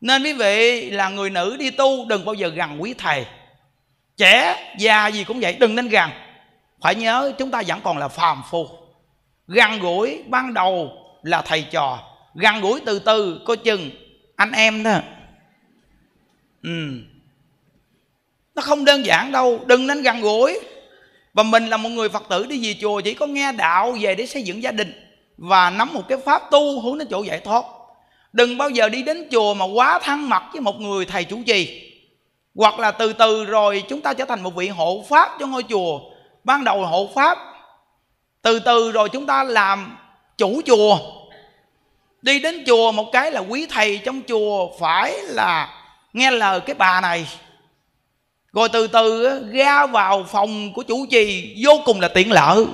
[SPEAKER 1] Nên quý vị là người nữ đi tu, đừng bao giờ gần quý thầy. Trẻ, già gì cũng vậy, đừng nên gần phải nhớ chúng ta vẫn còn là phàm phu. Gần gũi ban đầu là thầy trò. Gần gũi từ từ, coi chừng anh em đó. Ừ nó không đơn giản đâu, đừng nên gần gũi. Và mình là một người phật tử đi về chùa chỉ có nghe đạo về để xây dựng gia đình và nắm một cái pháp tu hướng đến chỗ giải thoát. Đừng bao giờ đi đến chùa mà quá thân mật với một người thầy chủ trì. Hoặc là từ từ rồi chúng ta trở thành một vị hộ pháp cho ngôi chùa. Ban đầu hộ pháp, từ từ rồi chúng ta làm chủ chùa. Đi đến chùa một cái là quý thầy trong chùa phải là nghe lời cái bà này rồi từ từ ra vào phòng của chủ trì, vô cùng là tiện lợi.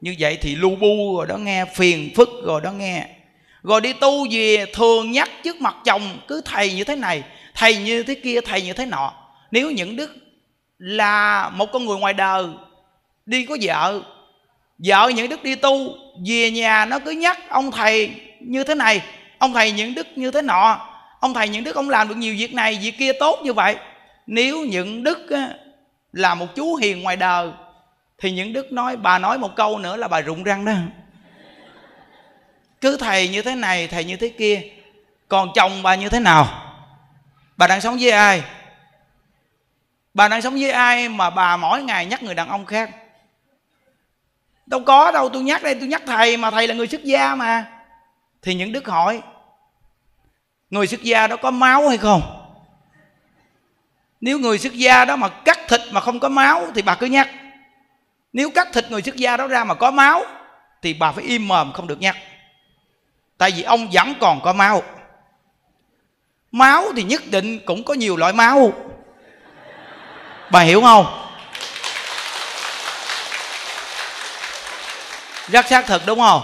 [SPEAKER 1] Như vậy thì lu bu rồi đó nghe, phiền phức rồi đó nghe. Rồi đi tu về, thường nhắc trước mặt chồng, cứ thầy như thế này, thầy như thế kia, thầy như thế nọ. Nếu những đức là một con người ngoài đời, đi có vợ vợ những đức đi tu, về nhà nó cứ nhắc, ông thầy như thế này, ông thầy những đức như thế nọ, ông thầy những đức ông làm được nhiều việc này, việc kia tốt như vậy nếu những đức là một chú hiền ngoài đời, thì những đức nói, bà nói một câu nữa là bà rụng răng đó. Cứ thầy như thế này, thầy như thế kia, còn chồng bà như thế nào? Bà đang sống với ai? Bà đang sống với ai mà bà mỗi ngày nhắc người đàn ông khác? Đâu có đâu, tôi nhắc đây, tôi nhắc thầy mà thầy là người xuất gia mà. Thì những đức hỏi, người xuất gia đó có máu hay không? Nếu người xuất gia đó mà cắt thịt mà không có máu thì bà cứ nhắc. Nếu cắt thịt người xuất gia đó ra mà có máu thì bà phải im mồm không được nhắc. Tại vì ông vẫn còn có máu. Máu thì nhất định cũng có nhiều loại máu. Bà hiểu không? Rất xác thực đúng không?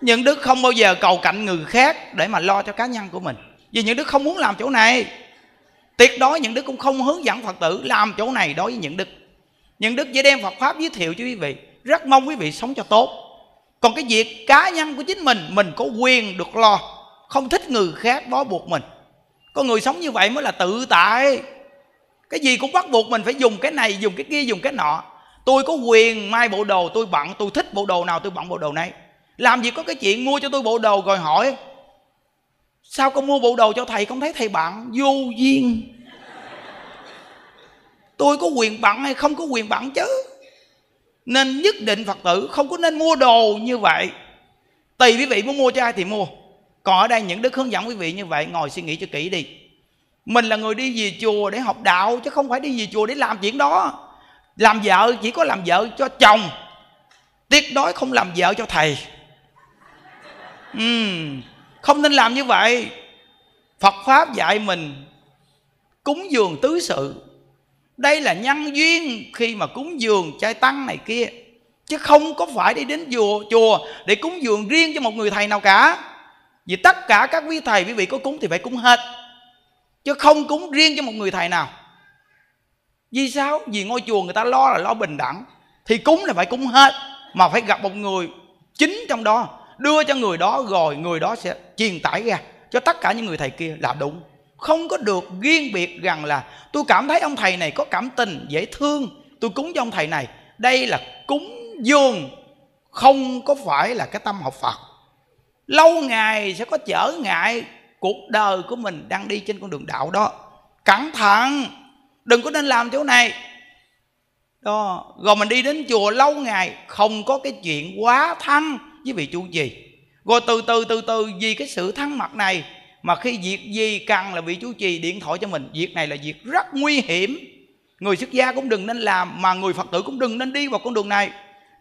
[SPEAKER 1] Những đức không bao giờ cầu cạnh người khác để mà lo cho cá nhân của mình. Vì những đức không muốn làm chỗ này tuyệt đối những đức cũng không hướng dẫn phật tử làm chỗ này đối với những đức. Những đức chỉ đem phật pháp giới thiệu cho quý vị. Rất mong quý vị sống cho tốt. Còn cái việc cá nhân của chính mình mình có quyền được lo. Không thích người khác bó buộc mình. Có người sống như vậy mới là tự tại. Cái gì cũng bắt buộc mình phải dùng cái này, dùng cái kia, dùng cái nọ. Tôi có quyền mai bộ đồ tôi bận, tôi thích bộ đồ nào tôi bận bộ đồ này làm gì có cái chuyện mua cho tôi bộ đồ rồi hỏi sao con mua bộ đồ cho thầy không thấy thầy bận vô duyên. Tôi có quyền bận hay không có quyền bận chứ. Nên nhất định phật tử không có nên mua đồ như vậy. Tùy quý vị muốn mua cho ai thì mua. Còn ở đây những đức hướng dẫn quý vị như vậy ngồi suy nghĩ cho kỹ đi. Mình là người đi về chùa để học đạo chứ không phải đi về chùa để làm chuyện đó. Làm vợ chỉ có làm vợ cho chồng. Tiếc đói không làm vợ cho thầy. Uhm, không nên làm như vậy. Phật pháp dạy mình cúng dường tứ sự. Đây là nhân duyên khi mà cúng dường trai tăng này kia. Chứ không có phải đi đến chùa chùa để cúng dường riêng cho một người thầy nào cả. Vì tất cả các quý thầy, quý vị có cúng thì phải cúng hết. Chứ không cúng riêng cho một người thầy nào. Vì sao? Vì ngôi chùa người ta lo là lo bình đẳng. Thì cúng là phải cúng hết, mà phải gặp một người chính trong đó đưa cho người đó rồi, người đó sẽ truyền tải ra cho tất cả những người thầy kia là đúng. Không có được riêng biệt rằng là tôi cảm thấy ông thầy này có cảm tình, dễ thương, tôi cúng cho ông thầy này. Đây là cúng dường, không có phải là cái tâm học phật. Lâu ngày sẽ có trở ngại, cuộc đời của mình đang đi trên con đường đạo đó. Cẩn thận, đừng có nên làm chỗ này. Đó, rồi mình đi đến chùa lâu ngày, không có cái chuyện quá thăng với vị chủ trì rồi từ từ từ từ, vì cái sự thăng mặt này mà khi việc gì cần là vị chủ trì điện thoại cho mình. Việc này là việc rất nguy hiểm. Người xuất gia cũng đừng nên làm, mà người phật tử cũng đừng nên đi vào con đường này.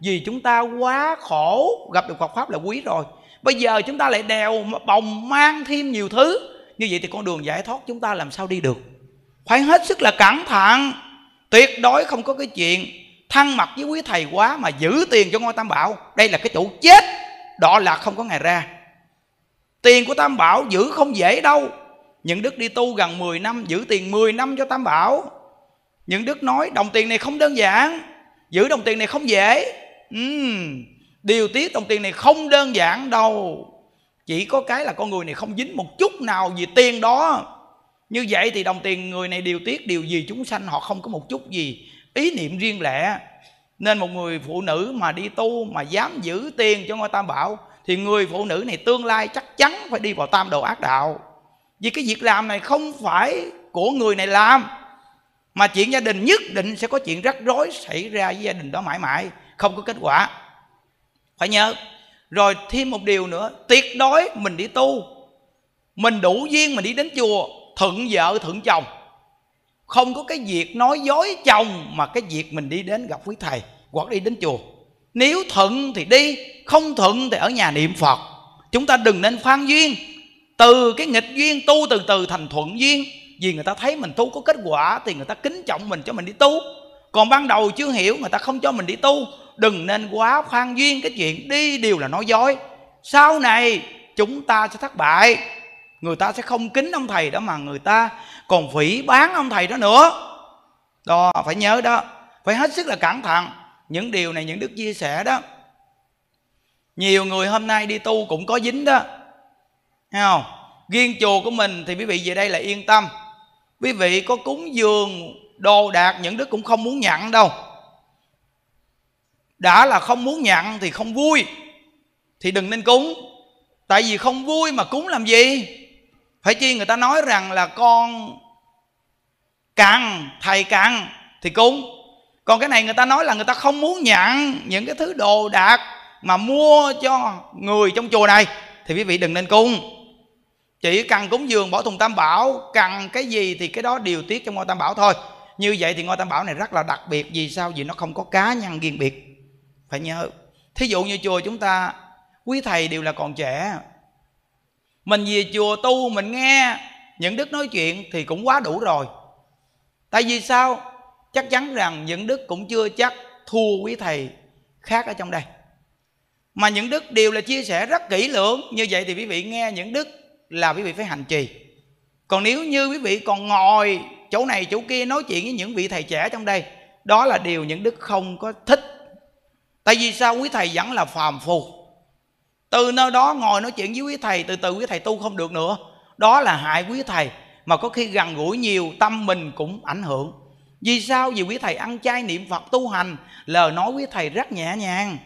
[SPEAKER 1] Vì chúng ta quá khổ, gặp được phật pháp là quý rồi. Bây giờ chúng ta lại đèo bồng mang thêm nhiều thứ. Như vậy thì con đường giải thoát chúng ta làm sao đi được? Phải hết sức là cẩn thận. Tuyệt đối không có cái chuyện thăng mặt với quý thầy quá mà giữ tiền cho ngôi tam bảo đây là cái chủ chết. Đọ lạc không có ngày ra. Tiền của tam bảo giữ không dễ đâu. Những đức đi tu gần 10 năm giữ tiền 10 năm cho tam bảo. Những đức nói đồng tiền này không đơn giản. Giữ đồng tiền này không dễ. Uhm, điều tiết đồng tiền này không đơn giản đâu. Chỉ có cái là con người này không dính một chút nào vì tiền đó. Như vậy thì đồng tiền người này điều tiết điều gì chúng sanh họ không có một chút gì ý niệm riêng lẻ. Nên một người phụ nữ mà đi tu mà dám giữ tiền cho ngôi tam bảo, thì người phụ nữ này tương lai chắc chắn phải đi vào tam đồ ác đạo. Vì cái việc làm này không phải của người này làm, mà chuyện gia đình nhất định sẽ có chuyện rắc rối xảy ra với gia đình đó mãi mãi, không có kết quả. Phải nhớ, rồi thêm một điều nữa, tuyệt đối mình đi tu, mình đủ duyên mình đi đến chùa, thuận vợ, thuận chồng không có cái việc nói dối chồng mà cái việc mình đi đến gặp quý thầy hoặc đi đến chùa. Nếu thuận thì đi, không thuận thì ở nhà niệm phật. Chúng ta đừng nên phan duyên. Từ cái nghịch duyên tu từ từ thành thuận duyên, vì người ta thấy mình tu có kết quả thì người ta kính trọng mình cho mình đi tu. Còn ban đầu chưa hiểu, người ta không cho mình đi tu. Đừng nên quá khoan duyên, cái chuyện đi đều là nói dối. Sau này, chúng ta sẽ thất bại người ta sẽ không kính ông thầy đó mà người ta còn phỉ bán ông thầy đó nữa. Đó, phải nhớ đó. Phải hết sức là cẩn thận. Những điều này những đức chia sẻ đó. Nhiều người hôm nay đi tu cũng có dính đó. Thấy không? Riêng chùa của mình thì quý vị về đây là yên tâm. Quý vị có cúng dường, đồ đạc những đức cũng không muốn nhận đâu. Đã là không muốn nhận thì không vui. Thì đừng nên cúng. Tại vì không vui mà cúng làm gì? Phải chi người ta nói rằng là con cần thầy cần thì cúng. Còn cái này người ta nói là người ta không muốn nhận những cái thứ đồ đạc mà mua cho người trong chùa này. Thì quý vị đừng nên cúng. Chỉ cần cúng dường bỏ thùng tam bảo, cần cái gì thì cái đó điều tiết trong ngôi tam bảo thôi. Như vậy thì ngôi tam bảo này rất là đặc biệt. Vì sao? Vì nó không có cá nhân riêng biệt. Phải nhớ. Thí dụ như chùa chúng ta, quý thầy đều là còn trẻ mình về chùa tu mình nghe những đức nói chuyện thì cũng quá đủ rồi. Tại vì sao? Chắc chắn rằng những đức cũng chưa chắc thua quý thầy khác ở trong đây. Mà những đức đều là chia sẻ rất kỹ lưỡng. Như vậy thì quý vị nghe những đức là quý vị phải hành trì. Còn nếu như quý vị còn ngồi chỗ này chỗ kia nói chuyện với những vị thầy trẻ trong đây, đó là điều những đức không có thích. Tại vì sao? Quý thầy vẫn là phàm phu từ nơi đó ngồi nói chuyện với quý thầy, từ từ quý thầy tu không được nữa. Đó là hại quý thầy, mà có khi gần gũi nhiều, tâm mình cũng ảnh hưởng. Vì sao? Vì quý thầy ăn chay niệm phật tu hành, lời nói quý thầy rất nhẹ nhàng,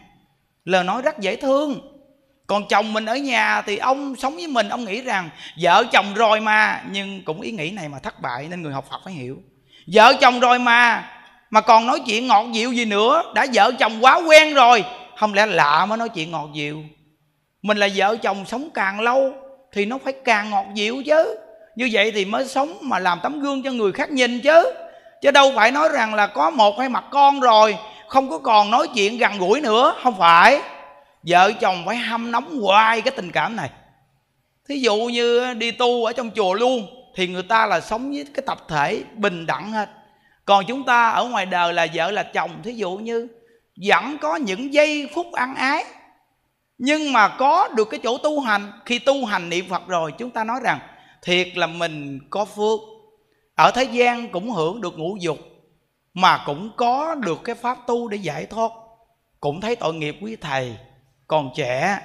[SPEAKER 1] lời nói rất dễ thương. Còn chồng mình ở nhà thì ông sống với mình, ông nghĩ rằng, vợ chồng rồi mà. Nhưng cũng ý nghĩ này mà thất bại, nên người học phật phải hiểu. Vợ chồng rồi mà mà còn nói chuyện ngọt dịu gì nữa? Đã vợ chồng quá quen rồi. Không lẽ lạ mới nói chuyện ngọt dịu? Mình là vợ chồng sống càng lâu thì nó phải càng ngọt dịu chứ. Như vậy thì mới sống mà làm tấm gương cho người khác nhìn chứ. Chứ đâu phải nói rằng là có một hai mặt con rồi, không có còn nói chuyện gần gũi nữa. Không phải. Vợ chồng phải hâm nóng hoài cái tình cảm này. Thí dụ như đi tu ở trong chùa luôn, thì người ta là sống với cái tập thể bình đẳng hết. Còn chúng ta ở ngoài đời là vợ là chồng, thí dụ như vẫn có những giây phút ăn ái nhưng mà có được cái chỗ tu hành, khi tu hành niệm phật rồi, chúng ta nói rằng thiệt là mình có phước. Ở thế gian cũng hưởng được ngũ dục, mà cũng có được cái pháp tu để giải thoát. Cũng thấy tội nghiệp quý thầy, còn trẻ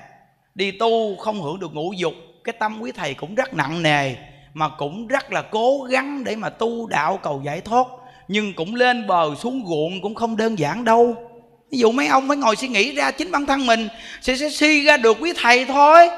[SPEAKER 1] đi tu không hưởng được ngũ dục, cái tâm quý thầy cũng rất nặng nề, mà cũng rất là cố gắng để mà tu đạo cầu giải thoát. Nhưng cũng lên bờ xuống ruộng cũng không đơn giản đâu ví dụ mấy ông phải ngồi suy nghĩ ra chính bản thân mình sẽ, sẽ suy ra được quý thầy thôi.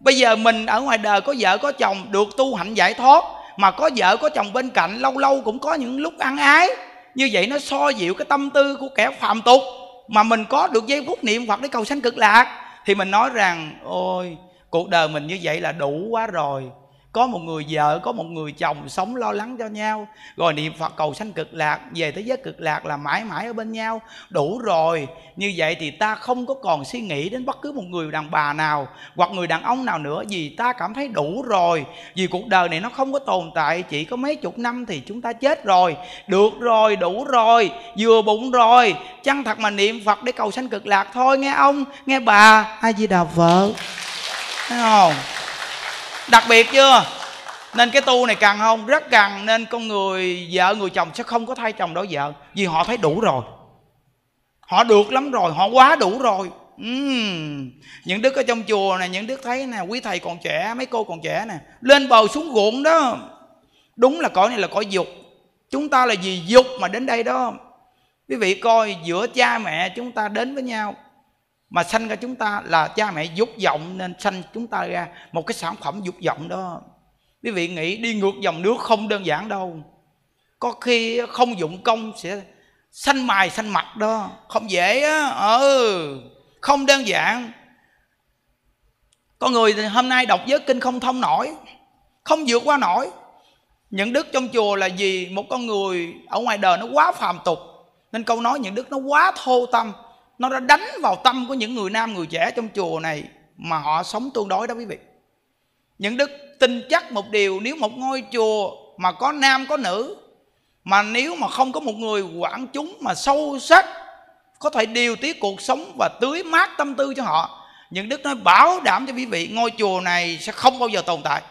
[SPEAKER 1] Bây giờ mình ở ngoài đời có vợ có chồng được tu hạnh giải thoát mà có vợ có chồng bên cạnh lâu lâu cũng có những lúc ăn ái. Như vậy nó so dịu cái tâm tư của kẻ phạm tục. Mà mình có được giây phút niệm phật để cầu sanh cực lạc thì mình nói rằng ôi cuộc đời mình như vậy là đủ quá rồi có một người vợ, có một người chồng sống lo lắng cho nhau. Rồi niệm phật cầu sanh cực lạc, về thế giới cực lạc là mãi mãi ở bên nhau. Đủ rồi, như vậy thì ta không có còn suy nghĩ đến bất cứ một người đàn bà nào, hoặc người đàn ông nào nữa, vì ta cảm thấy đủ rồi. Vì cuộc đời này nó không có tồn tại, chỉ có mấy chục năm thì chúng ta chết rồi. Được rồi, đủ rồi, vừa bụng rồi. Chăng thật mà niệm phật để cầu sanh cực lạc thôi, nghe ông, nghe bà ai di đà vợ thấy không? Đặc biệt chưa? Nên cái tu này cần không, rất cần nên con người, vợ người chồng sẽ không có thay chồng đổi vợ. Vì họ thấy đủ rồi. Họ được lắm rồi, họ quá đủ rồi. Uhm. những đức ở trong chùa này những đức thấy nè, quý thầy còn trẻ, mấy cô còn trẻ nè, lên bầu xuống ruộng đó. Đúng là cõi này là cõi dục. Chúng ta là vì dục mà đến đây đó. Quý vị coi giữa cha mẹ chúng ta đến với nhau mà sanh ra chúng ta là cha mẹ dục vọng nên sanh chúng ta ra một cái sản phẩm dục vọng đó. Quý vị nghĩ đi ngược dòng nước không đơn giản đâu. Có khi không dụng công sẽ xanh mài xanh mặt đó. Không dễ á. Ừ không đơn giản. Con người thì hôm nay đọc giới kinh không thông nổi, không vượt qua nổi. Những đức trong chùa là gì một con người ở ngoài đời nó quá phàm tục, nên câu nói những đức nó quá thô tâm nó đã đánh vào tâm của những người nam, người trẻ trong chùa này mà họ sống tương đối đó quý vị. Những đức tin chắc một điều, nếu một ngôi chùa mà có nam, có nữ, mà nếu mà không có một người quản chúng mà sâu sắc, có thể điều tiết cuộc sống và tưới mát tâm tư cho họ, những đức nói bảo đảm cho quý vị, ngôi chùa này sẽ không bao giờ tồn tại.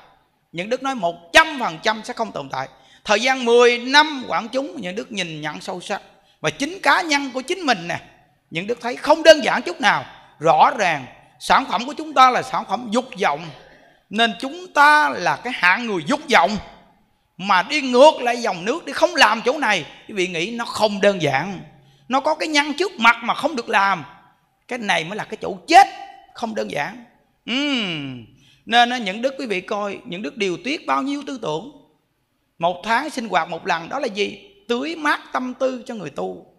[SPEAKER 1] Những đức nói một trăm phần trăm sẽ không tồn tại. Thời gian 10 năm quản chúng, những đức nhìn nhận sâu sắc. Và chính cá nhân của chính mình nè những đức thấy không đơn giản chút nào. Rõ ràng, sản phẩm của chúng ta là sản phẩm dục vọng. Nên chúng ta là cái hạng người dục vọng. Mà đi ngược lại dòng nước đi không làm chỗ này, quý vị nghĩ nó không đơn giản. Nó có cái nhăn trước mặt mà không được làm. Cái này mới là cái chỗ chết, không đơn giản. Uhm. nên những đức quý vị coi, những đức điều tiết bao nhiêu tư tưởng. Một tháng sinh hoạt một lần, đó là gì? Tưới mát tâm tư cho người tu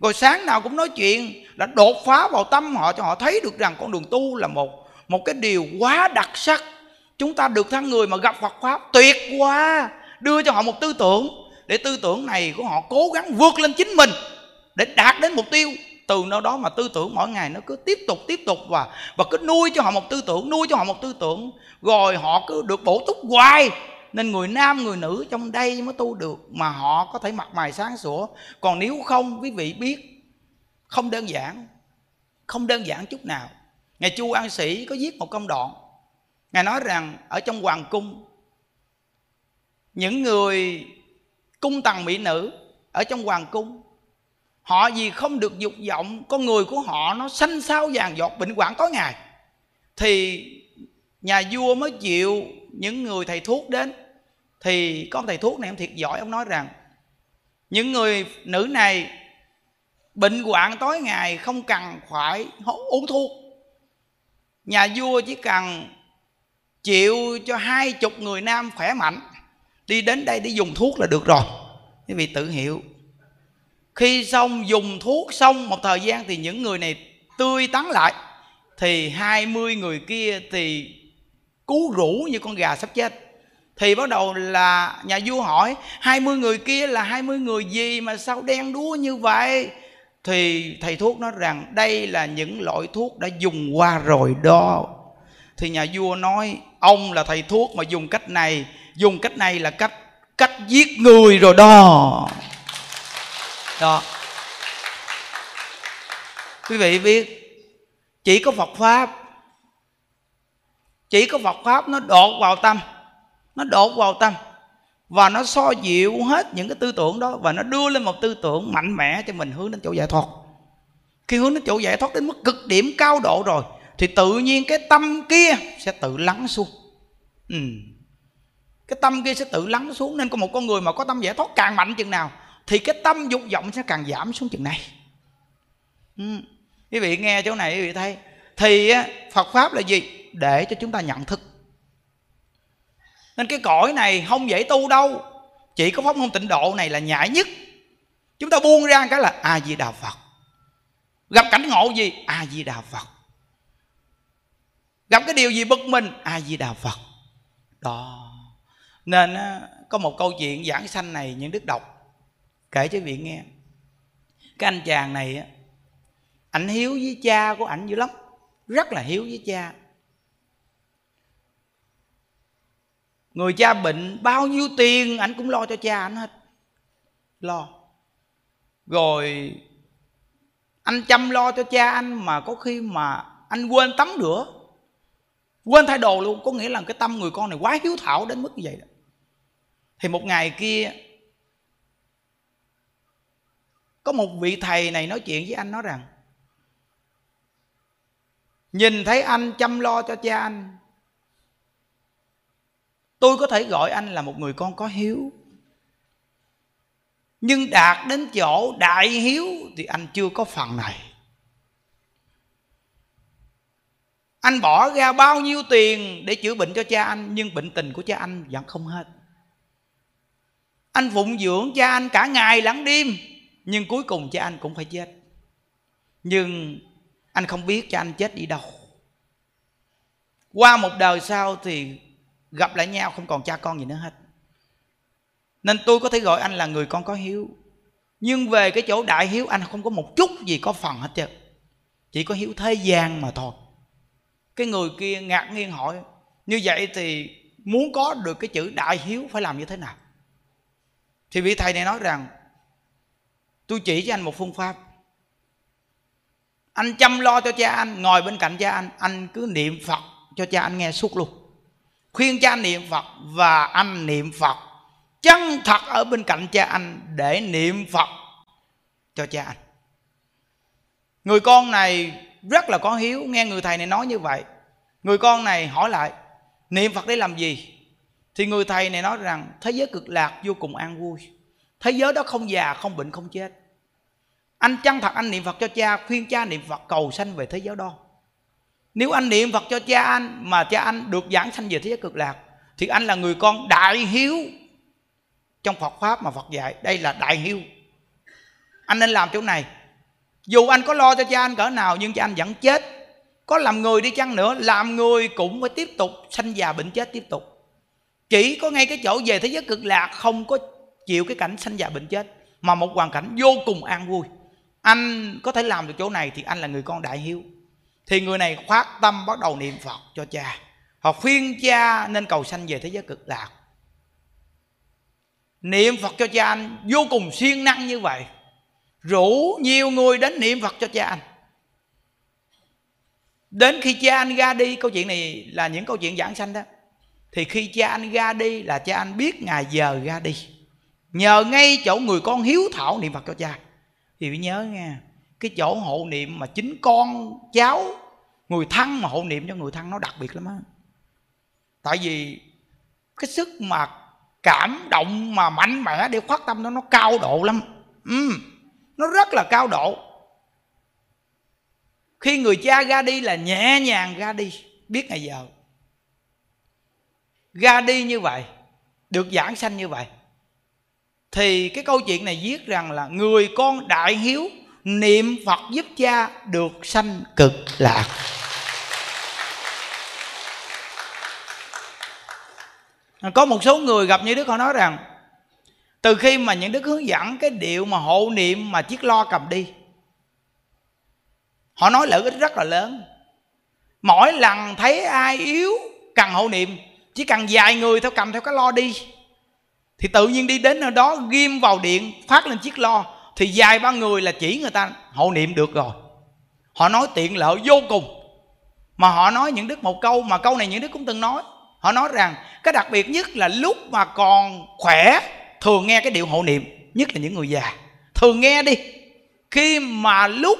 [SPEAKER 1] rồi sáng nào cũng nói chuyện là đột phá vào tâm họ cho họ thấy được rằng con đường tu là một một cái điều quá đặc sắc. Chúng ta được thân người mà gặp Phật pháp tuyệt quá, đưa cho họ một tư tưởng. Để tư tưởng này của họ cố gắng vượt lên chính mình để đạt đến mục tiêu. Từ nơi đó mà tư tưởng mỗi ngày nó cứ tiếp tục tiếp tục và và cứ nuôi cho họ một tư tưởng, nuôi cho họ một tư tưởng. Rồi họ cứ được bổ túc hoài nên người nam, người nữ trong đây mới tu được mà họ có thể mặt mày sáng sủa. Còn nếu không, quý vị biết, không đơn giản, không đơn giản chút nào. Ngài chu an sĩ có viết một công đoạn. Ngài nói rằng ở trong hoàng cung, những người cung tầng mỹ nữ ở trong hoàng cung, họ vì không được dục vọng, con người của họ nó xanh xao vàng giọt bệnh hoạn tối ngày. Thì nhà vua mới chịu những người thầy thuốc đến, thì có thầy thuốc này ông thiệt giỏi, ông nói rằng, những người nữ này bệnh hoạn tối ngày không cần phải uống thuốc. Nhà vua chỉ cần chịu cho hai chục người nam khỏe mạnh, đi đến đây để dùng thuốc là được rồi. Quý vị tự hiểu. Khi xong dùng thuốc xong một thời gian thì những người này tươi tắn lại, thì hai mươi người kia thì cú rũ như con gà sắp chết. Thì bắt đầu là nhà vua hỏi, hai mươi người kia là hai mươi người gì mà sao đen đúa như vậy? Thì thầy thuốc nói rằng, đây là những loại thuốc đã dùng qua rồi đó. Thì nhà vua nói, ông là thầy thuốc mà dùng cách này, dùng cách này là cách cách giết người rồi đó. Đó. Quý vị biết, chỉ có phật pháp chỉ có phật pháp nó đột vào tâm, nó đột vào tâm, và nó so dịu hết những cái tư tưởng đó, và nó đưa lên một tư tưởng mạnh mẽ cho mình hướng đến chỗ giải thoát. Khi hướng đến chỗ giải thoát đến mức cực điểm cao độ rồi, thì tự nhiên cái tâm kia sẽ tự lắng xuống. Ừ. cái tâm kia sẽ tự lắng xuống, nên có một con người mà có tâm giải thoát càng mạnh chừng nào, thì cái tâm dục vọng sẽ càng giảm xuống chừng này. Ừ. quý vị nghe chỗ này, quý vị thấy. Thì Phật pháp là gì? Để cho chúng ta nhận thức. Nên cái cõi này không dễ tu đâu. Chỉ có pháp môn tịnh độ này là nhạy nhất. Chúng ta buông ra cái là a di đà phật. Gặp cảnh ngộ gì? A di đà phật. Gặp cái điều gì bực mình? A di đà phật. Đó. Nên có một câu chuyện giảng sanh này những đức đọc kể cho vị nghe. Cái anh chàng này ảnh hiếu với cha của ảnh dữ lắm. Rất là hiếu với cha. Người cha bệnh, bao nhiêu tiền ảnh cũng lo cho cha ảnh hết. Lo. Rồi, anh chăm lo cho cha anh mà có khi mà anh quên tắm rửa. Quên thay đồ luôn, có nghĩa là cái tâm người con này quá hiếu thảo đến mức như vậy đó. Thì một ngày kia, có một vị thầy này nói chuyện với anh, nói rằng, nhìn thấy anh chăm lo cho cha anh tôi có thể gọi anh là một người con có hiếu. Nhưng đạt đến chỗ đại hiếu thì anh chưa có phần này. Anh bỏ ra bao nhiêu tiền để chữa bệnh cho cha anh, nhưng bệnh tình của cha anh vẫn không hết. Anh phụng dưỡng cha anh cả ngày lẫn đêm, nhưng cuối cùng cha anh cũng phải chết. Nhưng anh không biết cha anh chết đi đâu. Qua một đời sau thì gặp lại nhau, không còn cha con gì nữa hết. Nên tôi có thể gọi anh là người con có hiếu. Nhưng về cái chỗ đại hiếu, anh không có một chút gì có phần hết trơn chỉ có hiếu thế gian mà thôi. Cái người kia ngạc nhiên hỏi, như vậy thì muốn có được cái chữ đại hiếu phải làm như thế nào? Thì vị thầy này nói rằng, tôi chỉ cho anh một phương pháp. Anh chăm lo cho cha anh, ngồi bên cạnh cha anh anh cứ niệm phật cho cha anh nghe suốt luôn khuyên cha niệm phật và anh niệm phật. Chân thật ở bên cạnh cha anh để niệm phật cho cha anh. Người con này rất là có hiếu, nghe người thầy này nói như vậy. Người con này hỏi lại, niệm phật để làm gì? Thì người thầy này nói rằng, thế giới cực lạc, vô cùng an vui. Thế giới đó không già, không bệnh, không chết. Anh chân thật anh niệm phật cho cha, khuyên cha niệm phật cầu sanh về thế giới đó nếu anh niệm phật cho cha anh mà cha anh được giảng sanh về thế giới cực lạc, thì anh là người con đại hiếu trong phật pháp mà phật dạy. Đây là đại hiếu. Anh nên làm chỗ này. Dù anh có lo cho cha anh cỡ nào, nhưng cha anh vẫn chết. Có làm người đi chăng nữa, làm người cũng phải tiếp tục sanh già bệnh chết tiếp tục. Chỉ có ngay cái chỗ về thế giới cực lạc không có chịu cái cảnh sanh già bệnh chết, mà một hoàn cảnh vô cùng an vui. Anh có thể làm được chỗ này thì anh là người con đại hiếu thì người này khoát tâm bắt đầu niệm phật cho cha. Họ khuyên cha nên cầu sanh về thế giới cực lạc. Niệm phật cho cha anh, vô cùng siêng năng như vậy. Rủ nhiều người đến niệm phật cho cha anh. Đến khi cha anh ra đi, câu chuyện này là những câu chuyện giảng sanh đó. Thì khi cha anh ra đi là cha anh biết ngày giờ ra đi. Nhờ ngay chỗ người con hiếu thảo niệm phật cho cha. Thì phải nhớ nha cái chỗ hộ niệm mà chính con cháu người thân mà hộ niệm cho người thân nó đặc biệt lắm á. Tại vì cái sức mà cảm động mà mạnh mẽ để khoát tâm nó nó cao độ lắm. Ừ, nó rất là cao độ. Khi người cha ra đi là nhẹ nhàng ra đi biết ngày giờ. Ra đi như vậy được giảng sanh như vậy thì cái câu chuyện này viết rằng là người con đại hiếu niệm phật giúp cha được sanh cực lạc. Có một số người gặp như đức họ nói rằng, từ khi mà những đức hướng dẫn cái điệu mà hộ niệm mà chiếc lo cầm đi, họ nói lợi ích rất là lớn. Mỗi lần thấy ai yếu cần hộ niệm, chỉ cần vài người theo cầm theo cái lo đi, thì tự nhiên đi đến nơi đó, ghim vào điện, phát lên chiếc lo thì vài ba người là chỉ người ta hộ niệm được rồi. Họ nói tiện lợi vô cùng. Mà họ nói những đức một câu, mà câu này những đức cũng từng nói. Họ nói rằng, cái đặc biệt nhất là lúc mà còn khỏe, thường nghe cái điệu hộ niệm, nhất là những người già. Thường nghe đi. Khi mà lúc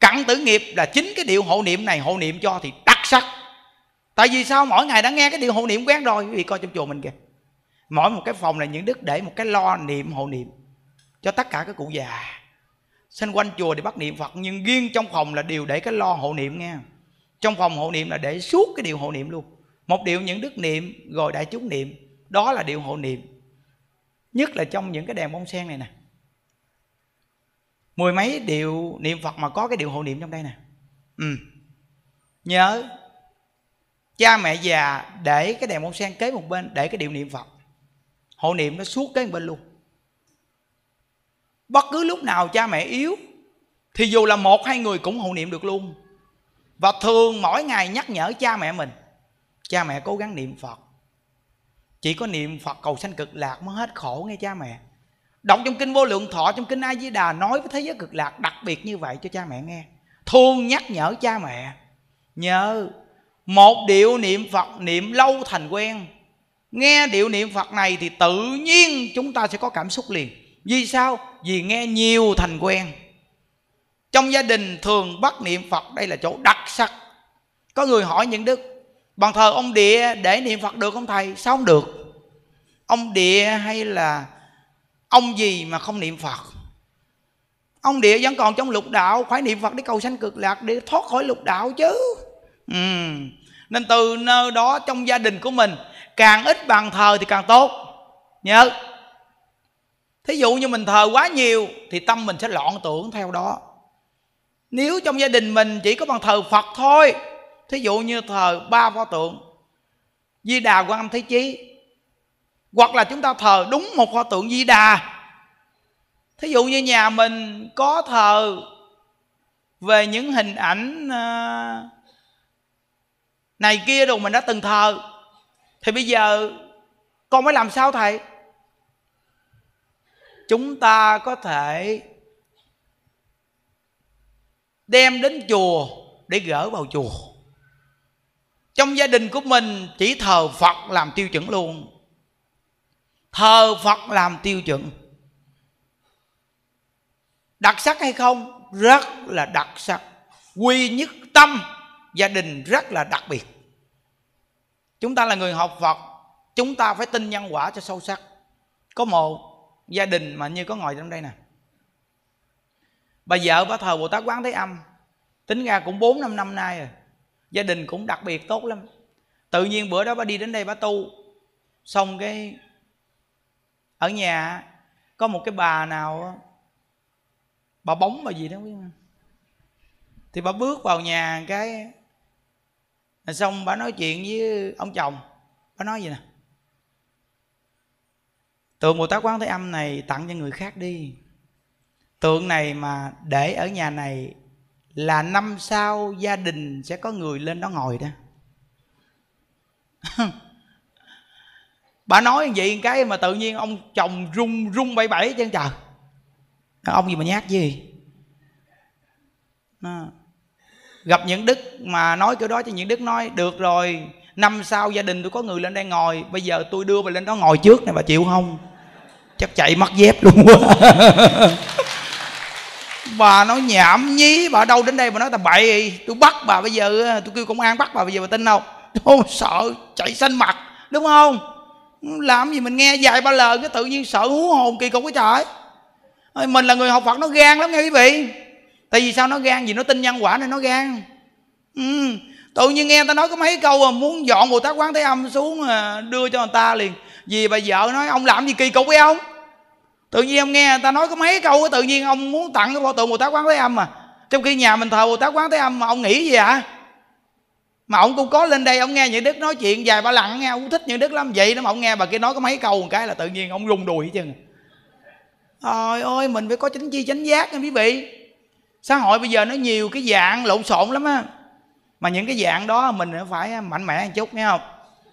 [SPEAKER 1] cặn tử nghiệp là chính cái điệu hộ niệm này, hộ niệm cho thì đặc sắc. Tại vì sao? Mỗi ngày đã nghe cái điệu hộ niệm quen rồi quý vị coi trong chùa mình kìa. Mỗi một cái phòng là những đức để một cái lo niệm hộ niệm cho tất cả các cụ già. Xanh quanh chùa để bắt niệm phật, nhưng riêng trong phòng là điều để cái lo hộ niệm nghe. Trong phòng hộ niệm là để suốt cái điều hộ niệm luôn. Một điều những đức niệm, rồi đại chúng niệm, đó là điều hộ niệm. Nhất là trong những cái đèn bông sen này nè. Mười mấy điều niệm phật mà có cái điều hộ niệm trong đây nè. Ừ. Nhớ, cha mẹ già để cái đèn bông sen kế một bên, để cái điều niệm phật. Hộ niệm nó suốt kế một bên luôn bất cứ lúc nào cha mẹ yếu, thì dù là một hai người cũng hộ niệm được luôn. Và thường mỗi ngày nhắc nhở cha mẹ mình, cha mẹ cố gắng niệm phật. Chỉ có niệm phật cầu sanh cực lạc mới hết khổ nghe cha mẹ. Đọc trong kinh vô lượng thọ, trong kinh a di đà, nói với thế giới cực lạc đặc biệt như vậy cho cha mẹ nghe. Thường nhắc nhở cha mẹ nhớ một điệu niệm phật, niệm lâu thành quen. Nghe điệu niệm phật này thì tự nhiên chúng ta sẽ có cảm xúc liền. Vì sao? Vì nghe nhiều thành quen. Trong gia đình thường bắt niệm phật, đây là chỗ đặc sắc. Có người hỏi những đức bàn thờ ông địa để niệm phật được không thầy? Sao không được. Ông địa hay là ông gì mà không niệm phật? Ông địa vẫn còn trong lục đạo, phải niệm phật để cầu sanh cực lạc, để thoát khỏi lục đạo chứ. Ừ. nên từ nơi đó trong gia đình của mình, càng ít bàn thờ thì càng tốt. Nhớ thí dụ như mình thờ quá nhiều thì tâm mình sẽ loạn tưởng theo đó. Nếu trong gia đình mình chỉ có bằng thờ phật thôi, thí dụ như thờ ba pho tượng, di đà quan âm thế chí, hoặc là chúng ta thờ đúng một pho tượng di đà. Thí dụ như nhà mình có thờ về những hình ảnh à, này kia đồ mình đã từng thờ, thì bây giờ con phải làm sao thầy? Chúng ta có thể đem đến chùa để gỡ vào chùa. Trong gia đình của mình, chỉ thờ phật làm tiêu chuẩn luôn. Thờ phật làm tiêu chuẩn. Đặc sắc hay không? Rất là đặc sắc. Quy nhất tâm, gia đình rất là đặc biệt. Chúng ta là người học phật, chúng ta phải tin nhân quả cho sâu sắc. Có một gia đình mà như có ngồi trong đây nè. Bà vợ bà thờ bồ tát quán thế âm. Tính ra cũng bốn năm năm nay rồi. Gia đình cũng đặc biệt tốt lắm. Tự nhiên bữa đó bà đi đến đây bà tu. Xong cái ở nhà có một cái bà nào bà bóng bà gì đó, biết không? Thì bà bước vào nhà cái xong bà nói chuyện với ông chồng. Bà nói gì nè? Tượng bồ tát quán thế âm này tặng cho người khác đi. Tượng này mà để ở nhà này là năm sau gia đình sẽ có người lên đó ngồi đó. Bà nói vậy cái mà tự nhiên ông chồng rung rung bảy bảy chân trời. Ông gì mà nhát gì à. gặp những đức mà nói kiểu đó cho những đức nói, được rồi, năm sau gia đình tôi có người lên đây ngồi, bây giờ tôi đưa bà lên đó ngồi trước này bà chịu không? Chắc chạy mất dép luôn quá. Bà nói nhảm nhí bà đâu đến đây bà nói tầm bậy. Tôi bắt bà bây giờ tôi kêu công an bắt bà bây giờ bà tin không Ô, sợ chạy xanh mặt đúng không? Làm gì mình nghe vài ba lời cái tự nhiên sợ hú hồn kỳ cục cái trời. Mình là người học phật nó gan lắm nghe quý vị. Tại vì sao nó gan? Vì nó tin nhân quả nên nó gan. Ừ. tự nhiên nghe ta nói có mấy câu mà muốn dọn bồ tát quán thế âm xuống à, đưa cho người ta liền vì bà vợ nói, ông làm gì kỳ cục với ông? Tự nhiên ông nghe người ta nói có mấy câu tự nhiên ông muốn tặng cái pho tượng bồ tát quán thế âm mà. Trong khi nhà mình thờ bồ tát quán thế âm mà ông nghĩ gì ạ à? mà ông cũng có lên đây, ông nghe những đức nói chuyện dài ba lặng nghe, ông thích những đức lắm. Vậy đó mà ông nghe bà kia nói có mấy câu một cái là tự nhiên ông rung đùi hết trơn. Trời ơi, mình phải có chính chi chánh giác nha quý vị. Xã hội bây giờ nó nhiều cái dạng lộn xộn lắm á. Mà những cái dạng đó mình phải mạnh mẽ một chút, nghe không?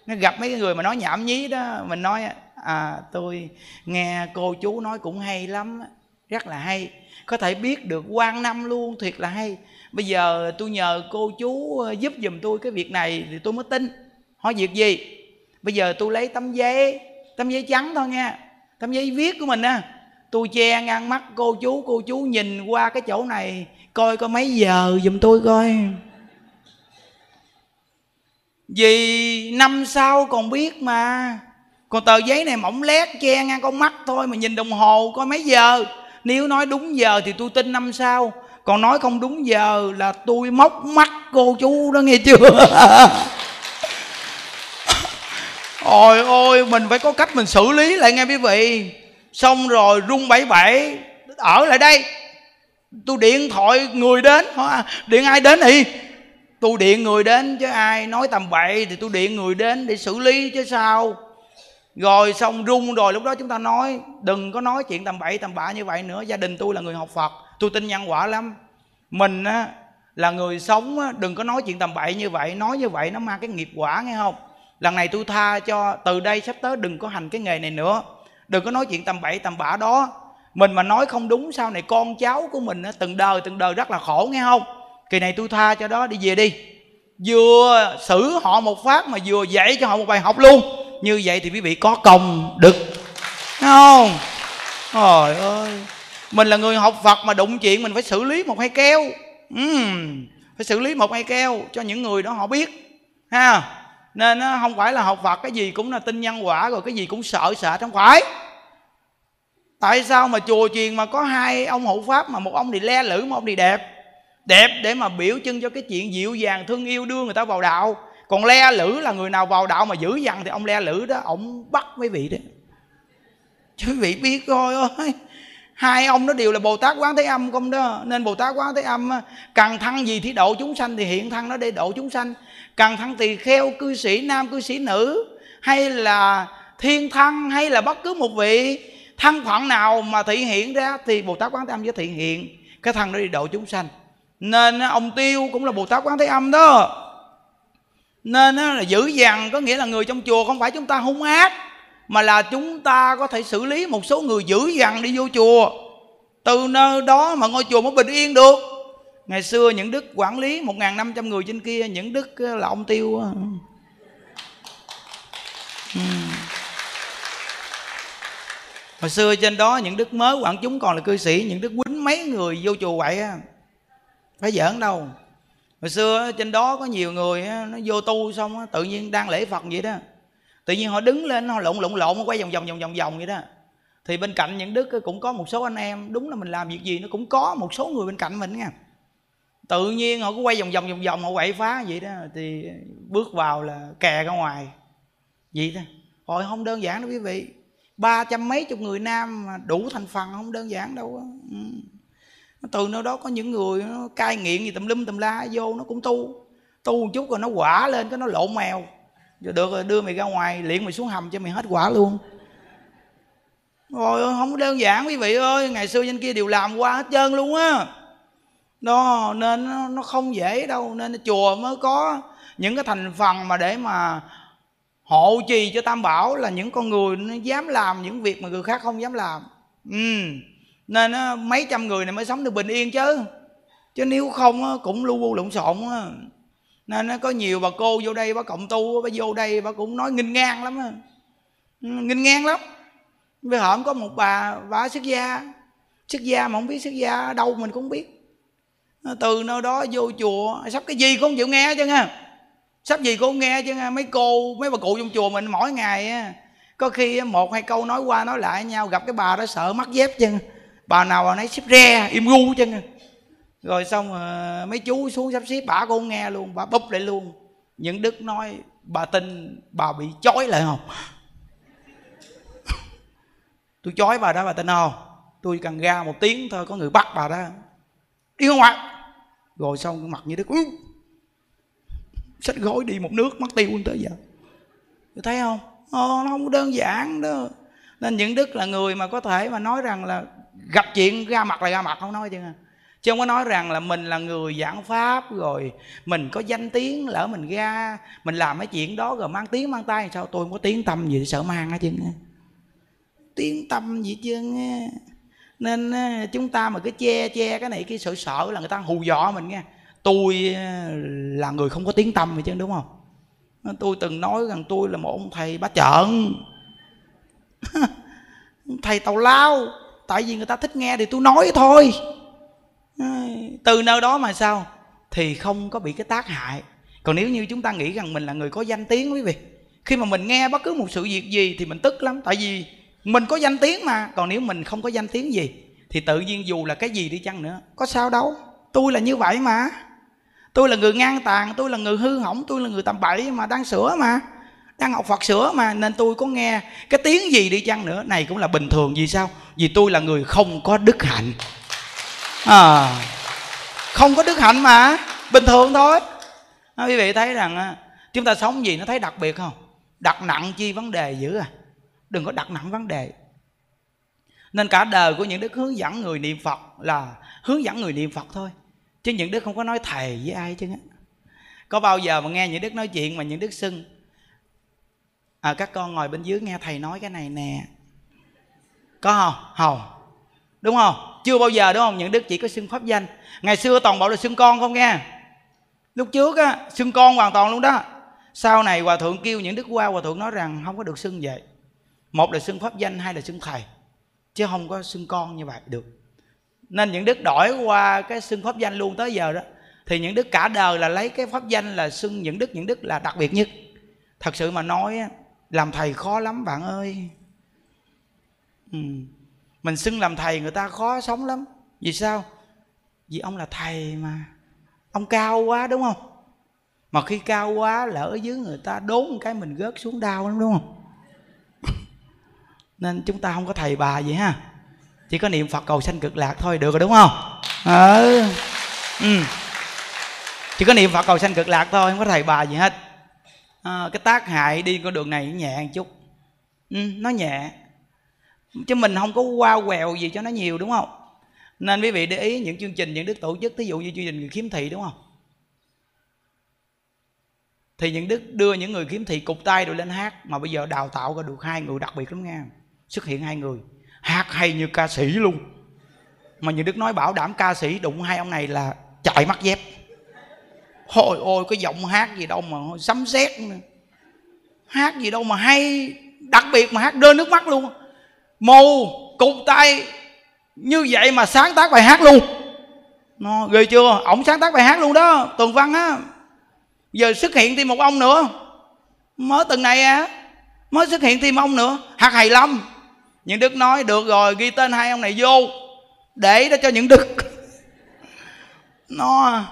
[SPEAKER 1] Nó gặp mấy cái người mà nói nhảm nhí đó, mình nói à tôi nghe cô chú nói cũng hay lắm rất là hay. Có thể biết được quan năm luôn, thiệt là hay. Bây giờ tôi nhờ cô chú ờ, giúp giùm tôi cái việc này thì tôi mới tin. Hỏi việc gì? Bây giờ tôi lấy tấm giấy tấm giấy trắng thôi nha, tấm giấy viết của mình á. Tôi che ngăn mắt cô chú cô chú nhìn qua cái chỗ này, coi có mấy giờ giùm tôi coi vì năm sau còn biết mà. Còn tờ giấy này mỏng lét che ngang con mắt thôi mà nhìn đồng hồ coi mấy giờ. Nếu nói đúng giờ thì tôi tin năm sau. Còn nói không đúng giờ là tôi móc mắt cô chú đó nghe chưa? Ôi ôi, mình phải có cách mình xử lý lại nghe quý vị. Xong rồi rung bảy bảy, ở lại đây. Tôi điện thoại người đến điện ai đến thì tôi điện người đến chứ ai nói tầm bậy thì tôi điện người đến để xử lý chứ sao. Rồi xong rung rồi lúc đó chúng ta nói đừng có nói chuyện tầm bậy tầm bạ như vậy nữa. Gia đình tôi là người học phật tôi tin nhân quả lắm. Mình á là người sống á, đừng có nói chuyện tầm bậy như vậy. Nói như vậy nó mang cái nghiệp quả nghe không? Lần này tôi tha cho từ đây sắp tới đừng có hành cái nghề này nữa. Đừng có nói chuyện tầm bậy tầm bạ đó. Mình mà nói không đúng sau này con cháu của mình á, từng đời từng đời rất là khổ nghe không? Kỳ này tôi tha cho đó đi về đi. Vừa xử họ một phát mà vừa dạy cho họ một bài học luôn. Như vậy thì quý vị có công được không? Trời ơi. Mình là người học phật mà đụng chuyện mình phải xử lý một hai keo. Uhm, phải xử lý một hai keo cho những người đó họ biết. Ha? Nên nó không phải là học phật cái gì cũng là tin nhân quả rồi cái gì cũng sợ sợ không phải. Tại sao mà chùa chiền mà có hai ông hộ pháp mà một ông thì le lử một ông thì đẹp? Đẹp để mà biểu trưng cho cái chuyện dịu dàng, thương yêu đưa người ta vào đạo. Còn le lử là người nào vào đạo mà dữ dằn thì ông le lử đó, ông bắt mấy vị đấy chứ quý vị biết coi ơi. Hai ông nó đều là bồ tát quán thế âm không đó. Nên bồ tát quán thế âm cần thăng gì thì độ chúng sanh thì hiện thăng nó để độ chúng sanh. Cần thăng tỳ kheo cư sĩ, nam cư sĩ nữ, hay là thiên thăng hay là bất cứ một vị. Thân phận nào mà thị hiện ra thì bồ tát quán thế âm sẽ thị hiện. Cái thân đó đi độ chúng sanh nên ông tiêu cũng là bồ tát quán thế âm đó. Nên là dữ dằn, có nghĩa là người trong chùa không phải chúng ta hung ác, mà là chúng ta có thể xử lý một số người dữ dằn đi vô chùa. Từ nơi đó mà ngôi chùa mới bình yên được. Ngày xưa những đức quản lý một năm trăm người trên kia, những đức là ông tiêu ừ. hồi xưa trên đó những đức mới quản chúng còn là cư sĩ, những đức quýnh mấy người vô chùa vậy á phải giỡn đâu. Hồi xưa trên đó có nhiều người nó vô tu xong tự nhiên đang lễ phật vậy đó. Tự nhiên họ đứng lên, họ lộn lộn lộn quay vòng vòng vòng vòng vòng vậy đó. Thì bên cạnh những đức cũng có một số anh em, đúng là mình làm việc gì nó cũng có một số người bên cạnh mình nha. Tự nhiên họ cứ quay vòng vòng vòng vòng, họ quậy phá vậy đó, thì bước vào là kè ra ngoài. Vậy đó. Rồi không đơn giản đâu quý vị. Ba trăm mấy chục người nam mà đủ thành phần không đơn giản đâu á. Ừ từ nơi đó có những người nó cai nghiện gì tùm lum tùm la vô nó cũng tu. Tu một chút rồi nó quả lên cái nó lộn mèo. Rồi được rồi đưa mày ra ngoài liền mày xuống hầm cho mày hết quả luôn. Rồi không đơn giản quý vị ơi. Ngày xưa trên kia đều làm qua hết trơn luôn á. Đó nên nó, nó không dễ đâu. Nên chùa mới có những cái thành phần mà để mà hộ trì cho tam bảo là những con người nó dám làm những việc mà người khác không dám làm. Ừ nên á, mấy trăm người này mới sống được bình yên chứ. Chứ nếu không á, cũng lu bu lộn xộn á. Nên nó có nhiều bà cô vô đây bà cộng tu bà vô đây bà cũng nói nghinh ngang lắm á. Ừ, nghinh ngang lắm. Bây hôm có một bà bà xuất gia. Xuất gia mà không biết xuất gia ở đâu mình cũng biết. Từ nơi đó vô chùa sắp cái gì cũng không chịu nghe chứ nha sắp gì cũng không nghe chứ nha mấy cô mấy bà cụ trong chùa mình mỗi ngày có khi một hai câu nói qua nói lại nhau gặp cái bà đó sợ mắc dép chân bà nào bà nấy xếp re im gu chứ rồi xong ờ, mấy chú xuống sắp xếp bà cũng nghe luôn bà búp lại luôn. Những đức nói bà tin bà bị chói lại không? Tôi chói bà đó bà tin không? Tôi cần ra một tiếng thôi có người bắt bà đó. Đi không ạ? Rồi xong mặt như đức xách gối đi một nước mất tiêu tới giờ. Tôi thấy không? Ồ, nó không đơn giản đó nên những đức là người mà có thể mà nói rằng là gặp chuyện ra mặt là ra mặt, không nói chứ. Chứ không có nói rằng là mình là người giảng pháp rồi mình có danh tiếng lỡ mình ra, mình làm cái chuyện đó rồi mang tiếng mang tay sao tôi không có tiếng tâm gì sợ mang hết chứ? Tiếng tâm gì chứ? Nên à, chúng ta mà cứ che che cái này, cái sợ sợ là người ta hù dọa mình nghe. Tôi à, là người không có tiếng tâm vậy chứ, đúng không? Tôi từng nói rằng tôi là một ông thầy bá trợn thầy tàu lao tại vì người ta thích nghe thì tôi nói thôi. Từ nơi đó mà sao? Thì không có bị cái tác hại. Còn nếu như chúng ta nghĩ rằng mình là người có danh tiếng, quý vị, khi mà mình nghe bất cứ một sự việc gì thì mình tức lắm. Tại vì mình có danh tiếng mà. Còn nếu mình không có danh tiếng gì, thì tự nhiên dù là cái gì đi chăng nữa, có sao đâu. Tôi là như vậy mà. Tôi là người ngang tàn tôi là người hư hỏng, tôi là người tầm bậy mà đang sửa mà đang học phật sửa mà nên tôi có nghe cái tiếng gì đi chăng nữa. Này cũng là bình thường vì sao? Vì tôi là người không có đức hạnh. À, không có đức hạnh mà bình thường thôi. À, quý vị thấy rằng chúng ta sống gì nó thấy đặc biệt không? Đặt nặng chi vấn đề dữ à. Đừng có đặt nặng vấn đề. Nên cả đời của những đức hướng dẫn người niệm phật là hướng dẫn người niệm phật thôi. Chứ những đức không có nói thầy với ai chứ có bao giờ mà nghe những đức nói chuyện mà những đức xưng à, các con ngồi bên dưới nghe thầy nói cái này nè. Có không? Không đúng không? Chưa bao giờ đúng không? Những đức chỉ có xưng pháp danh. Ngày xưa toàn bộ là xưng con không nghe. Lúc trước á xưng con hoàn toàn luôn đó. Sau này hòa thượng kêu những đức qua hòa thượng nói rằng không có được xưng vậy. Một là xưng pháp danh hai là xưng thầy. Chứ không có xưng con như vậy được. Nên những đức đổi qua cái xưng pháp danh luôn tới giờ đó thì những đức cả đời là lấy cái pháp danh là xưng những đức những đức là đặc biệt nhất. Thật sự mà nói làm thầy khó lắm, bạn ơi. Ừ. mình xưng làm thầy người ta khó sống lắm. Vì sao? Vì ông là thầy mà. Ông cao quá, đúng không? Mà khi cao quá, lỡ ở dưới người ta đốn một cái mình gớt xuống đau lắm, đúng không? Nên chúng ta không có thầy bà vậy ha. Chỉ có niệm phật cầu sanh cực lạc thôi, được rồi, đúng không? Ừ. ừ. chỉ có niệm phật cầu sanh cực lạc thôi, không có thầy bà gì hết à, cái tác hại đi con đường này nhẹ một chút. Ừ, nó nhẹ. Chứ mình không có qua quẹo gì cho nó nhiều đúng không? Nên quý vị để ý những chương trình những đức tổ chức thí dụ như chương trình người khiếm thị đúng không? Thì những đức đưa những người khiếm thị cục tay rồi lên hát mà bây giờ đào tạo ra được hai người đặc biệt lắm nha xuất hiện hai người. Hát hay như ca sĩ luôn. Mà những đức nói bảo đảm ca sĩ đụng hai ông này là chạy mắt dép hồi ôi cái giọng hát gì đâu mà sấm sét hát gì đâu mà hay, đặc biệt mà hát rơi nước mắt luôn. Mù, cụt tay, như vậy mà sáng tác bài hát luôn. Nó ghê chưa? Ổng sáng tác bài hát luôn đó, tường văn á. Giờ xuất hiện thêm một ông nữa. Mới tuần này á, mới xuất hiện thêm ông nữa. Hát hài lâm. Những đức nói, được rồi, ghi tên hai ông này vô, để đó cho những đức. Nó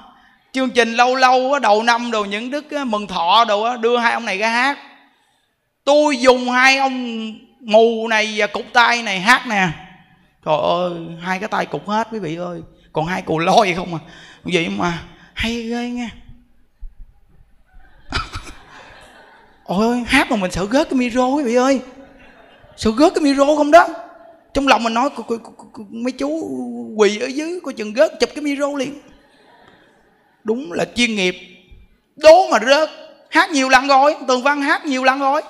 [SPEAKER 1] chương trình lâu lâu đầu năm đồ, những đức mừng thọ đồ đưa hai ông này ra hát. Tôi dùng hai ông mù này và cục tay này hát nè. Trời ơi, hai cái tay cục hết quý vị ơi. Còn hai cù lôi không à. Vậy mà hay ghê nha. Ôi hát mà mình sợ gớt cái micro quý vị ơi. Sợ gớt cái micro không đó. Trong lòng mình nói mấy chú quỳ ở dưới coi chừng gớt chụp cái micro liền đúng là chuyên nghiệp. Đố mà rớt. Hát nhiều lần rồi. Tường văn hát nhiều lần rồi.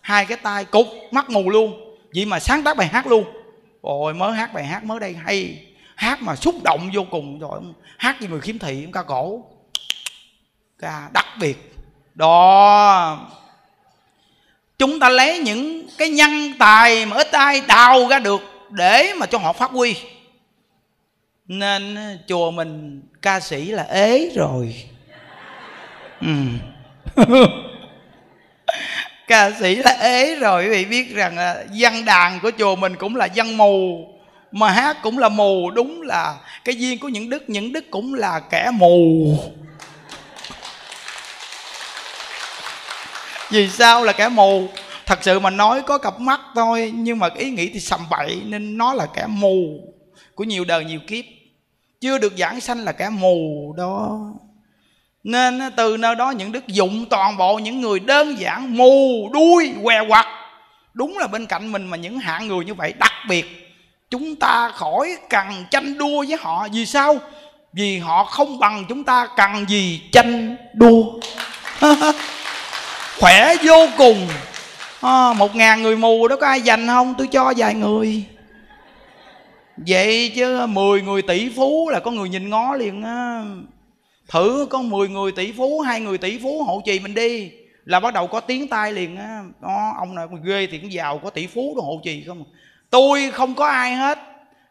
[SPEAKER 1] Hai cái tay cục, mắt mù luôn. Vậy mà sáng tác bài hát luôn. Ôi, mới hát bài hát mới đây hay. Hát mà xúc động vô cùng. Rồi hát như người khiếm thị ca cổ. Ca đặc biệt. Đó. Chúng ta lấy những cái nhân tài mà ít ai đào ra được để mà cho họ phát huy nên chùa mình ca sĩ là ế rồi. Ừ. ca sĩ là ế rồi, quý vị biết rằng là văn đàn của chùa mình cũng là văn mù, mà hát cũng là mù. Đúng là cái duyên của những đức những đức cũng là kẻ mù. Vì sao là kẻ mù? Thật sự mà nói có cặp mắt thôi, nhưng mà ý nghĩ thì sầm bậy, nên nó là kẻ mù của nhiều đời nhiều kiếp. Chưa được giảng sanh là kẻ mù đó. Nên từ nơi đó những đức dụng toàn bộ những người đơn giản mù đuôi què quặt. Đúng là bên cạnh mình mà những hạng người như vậy đặc biệt chúng ta khỏi cần tranh đua với họ. Vì sao? Vì họ không bằng chúng ta cần gì tranh đua. Khỏe vô cùng. À, một ngàn người mù đó có ai dành không? Tôi cho vài người vậy chứ mười người tỷ phú là có người nhìn ngó liền á. Thử có 10 người tỷ phú, hai người tỷ phú hộ trì mình đi, là bắt đầu có tiếng tai liền á. Đó, ông này ghê thì cũng giàu, có tỷ phú đồ hộ trì không à. tôi không có ai hết.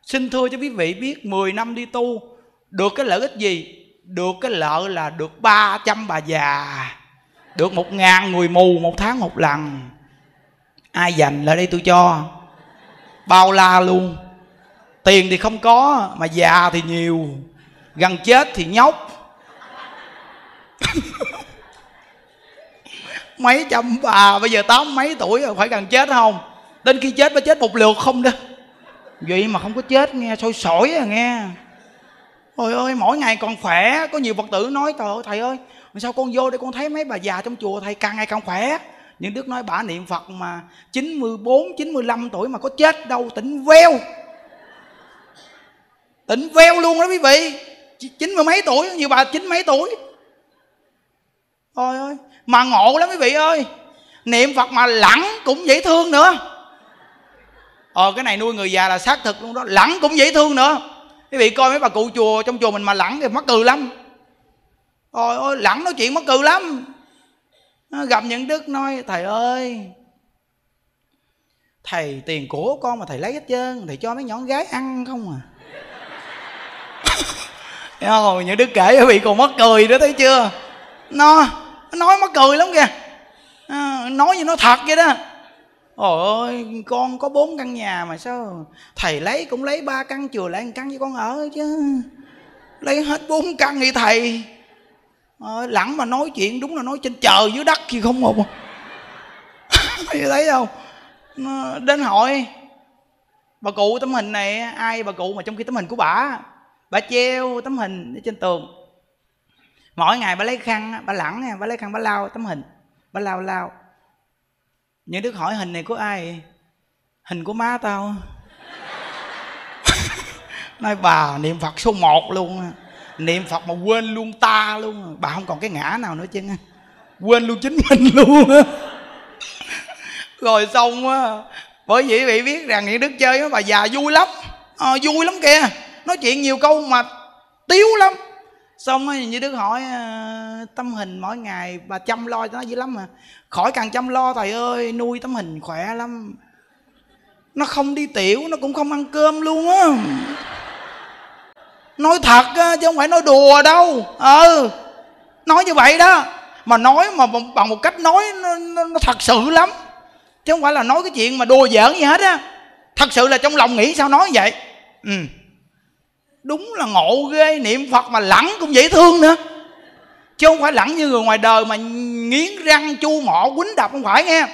[SPEAKER 1] Xin thưa cho quý vị biết 10 năm đi tu, được cái lợi ích gì? Được cái lợi là được 300 bà già, được một ngàn người mù một tháng một lần. Ai dành lại đây tôi cho? Bao la luôn tiền thì không có mà già thì nhiều. Gần chết thì nhóc. Mấy trăm bà bây giờ tám mấy tuổi rồi phải gần chết không? Đến khi chết mới chết một lượt không đó. Vậy mà không có chết nghe sôi sỏi à nghe. Ôi ơi mỗi ngày còn khỏe có nhiều phật tử nói trời ơi thầy ơi sao con vô đây con thấy mấy bà già trong chùa thầy càng ngày càng khỏe? Những đức nói bà niệm phật mà 94, 95 tuổi mà có chết đâu tỉnh veo tỉnh veo luôn đó quý vị. Chín mươi mấy tuổi, nhiều bà chín mấy tuổi. Ôi ơi, mà ngộ lắm quý vị ơi. Niệm phật mà lẳng cũng dễ thương nữa. Ờ cái này nuôi người già là xác thực luôn đó. Lẳng cũng dễ thương nữa. Quý vị coi mấy bà cụ chùa, trong chùa mình mà lẳng thì mắc cười lắm. Ôi ôi lẳng nói chuyện mắc cười lắm. Gặp những đức nói, thầy ơi, thầy tiền của con mà thầy lấy hết trơn, thầy cho mấy nhỏ gái ăn không à? Thấy không những đức kể quý vị còn mắc cười đó thấy chưa? Nó nói mắc cười lắm kìa. À, nói như nó thật vậy đó. Ôi ơi con có bốn căn nhà mà sao? Thầy lấy cũng lấy ba căn chừa lại một căn với con ở chứ. Lấy hết bốn căn thì thầy à, lẳng mà nói chuyện đúng là nói trên trời dưới đất gì không một. Thấy không? Ờ, đến hỏi bà cụ tấm hình này ai bà cụ mà trong khi tấm hình của bà? Bà treo tấm hình ở trên tường. Mỗi ngày bà lấy khăn bà lẳng bà lấy khăn bà lau tấm hình bà lau lau. Những đứa hỏi hình này của ai hình của má tao. Nói bà niệm phật số một luôn niệm phật mà quên luôn ta luôn bà không còn cái ngã nào nữa chứ. Quên luôn chính mình luôn rồi xong á bởi vì vị biết rằng những đức chơi với bà già vui lắm. À, vui lắm kìa nói chuyện nhiều câu mà tiếu lắm. Xong rồi như đức hỏi à, tâm hình mỗi ngày bà chăm lo cho nó dữ lắm mà. Khỏi cần chăm lo thầy ơi nuôi tấm hình khỏe lắm. Nó không đi tiểu nó cũng không ăn cơm luôn á. Nói thật á, chứ không phải nói đùa đâu. Ừ nói như vậy đó. Mà nói mà bằng một cách nói nó, nó, nó thật sự lắm. Chứ không phải là nói cái chuyện mà đùa giỡn gì hết á. Thật sự là trong lòng nghĩ sao nói vậy. Ừ đúng là ngộ ghê niệm phật mà lẳng cũng dễ thương nữa. Chứ không phải lẳng như người ngoài đời mà nghiến răng chu mỏ quýnh đập không phải nghe.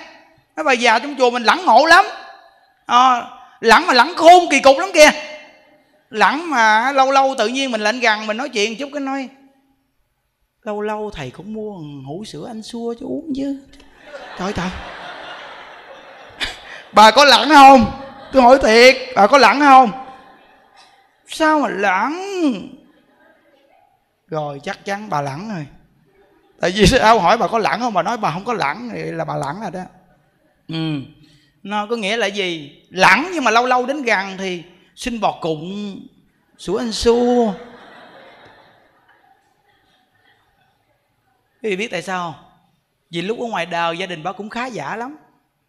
[SPEAKER 1] Mấy bà già trong chùa mình lẳng ngộ lắm. À, lẳng mà lẳng khôn kỳ cục lắm kìa. Lẳng mà lâu lâu tự nhiên mình lạnh gần mình nói chuyện chút cái nói lâu lâu thầy cũng mua hũ sữa anh xua cho uống chứ. Trời trời. Bà có lẳng không? Tôi hỏi thiệt bà có lẳng không? Sao mà lãng? rồi, chắc chắn bà lãng rồi. Tại vì sao? Hỏi bà có lãng không? Bà nói bà không có lãng thì là bà lãng rồi đó. Ừ. Nó có nghĩa là gì? Lãng nhưng mà lâu lâu đến gần thì xin bò cụng. Sủa anh xua. Quý vị biết tại sao vì lúc ở ngoài đời gia đình bà cũng khá giả lắm.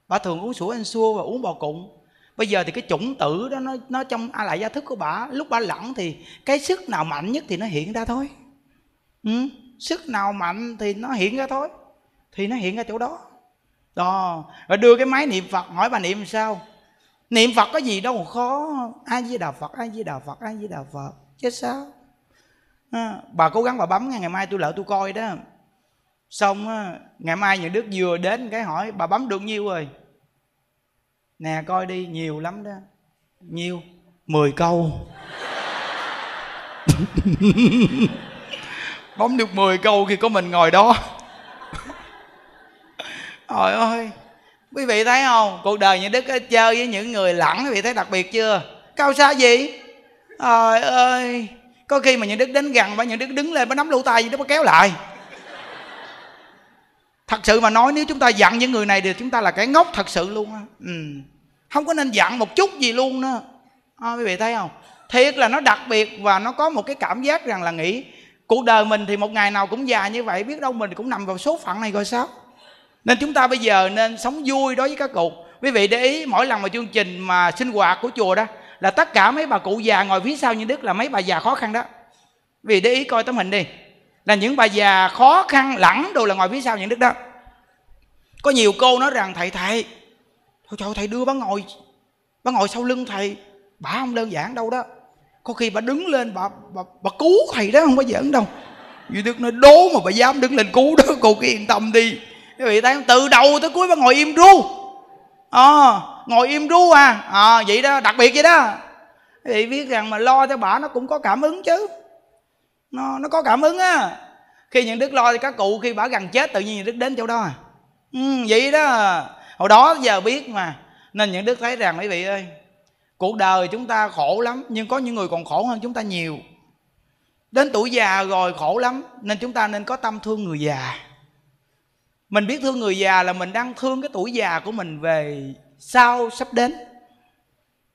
[SPEAKER 1] Bà thường uống sủa anh xua và uống bò cụng bây giờ thì cái chủng tử đó nó nó trong a lại gia thức của bà lúc bà lẳng thì cái sức nào mạnh nhất thì nó hiện ra thôi. Ừ? sức nào mạnh thì nó hiện ra thôi thì nó hiện ra chỗ đó. Đó rồi đưa cái máy niệm phật hỏi bà niệm sao? Niệm phật có gì đâu khó. Ai với đạo phật ai với đạo phật ai với đạo phật chứ sao? À, bà cố gắng bà bấm ngày mai tôi lỡ tôi coi đó. Xong ngày mai những đức vừa đến cái hỏi bà bấm được nhiêu rồi? Nè, coi đi, nhiều lắm đó. Nhiều. Mười câu. Bấm được 10 câu khi có mình ngồi đó. Trời ơi. Quý vị thấy không? Cuộc đời như đức chơi với những người lẳng, quý vị thấy đặc biệt chưa? Cao xa gì? Trời ơi. Có khi mà những đức đến gần và những đức đứng lên mới nắm lũ tay gì đó mới kéo lại. Thật sự mà nói, nếu chúng ta dặn những người này thì chúng ta là cái ngốc thật sự luôn á. Ừ không có nên giận một chút gì luôn đó. À, quý vị thấy không? Thiệt là nó đặc biệt và nó có một cái cảm giác rằng là nghĩ cuộc đời mình thì một ngày nào cũng già như vậy biết đâu mình cũng nằm vào số phận này rồi sao. Nên chúng ta bây giờ nên sống vui đối với các cụ quý vị để ý mỗi lần mà chương trình mà sinh hoạt của chùa đó là tất cả mấy bà cụ già ngồi phía sau như đức là mấy bà già khó khăn đó. Vì để ý coi tấm hình đi. Là những bà già khó khăn lẳng đồ là ngồi phía sau những đức đó. Có nhiều cô nói rằng thầy thầy thôi trời thầy đưa bà ngồi bà ngồi sau lưng thầy. Bà không đơn giản đâu đó. Có khi bà đứng lên bà bà, bà cứu thầy đó không có giỡn đâu. Duy đức nói đố mà bà dám đứng lên cứu đó cô cứ yên tâm đi. Quý vị thấy từ đầu tới cuối bà ờ, ngồi im ru. À, ngồi im ru à. À vậy đó đặc biệt vậy đó. Quý vị biết rằng mà lo cho bà nó cũng có cảm ứng chứ. Nó nó có cảm ứng á. Khi những đức lo thì các cụ khi bà gần chết tự nhiên những đức đến chỗ đó à. Ừ, vậy đó hồi đó giờ biết mà. Nên những đức thấy rằng, quý vị ơi, cuộc đời chúng ta khổ lắm, nhưng có những người còn khổ hơn chúng ta nhiều. Đến tuổi già rồi khổ lắm, nên chúng ta nên có tâm thương người già. Mình biết thương người già là mình đang thương cái tuổi già của mình về sau sắp đến.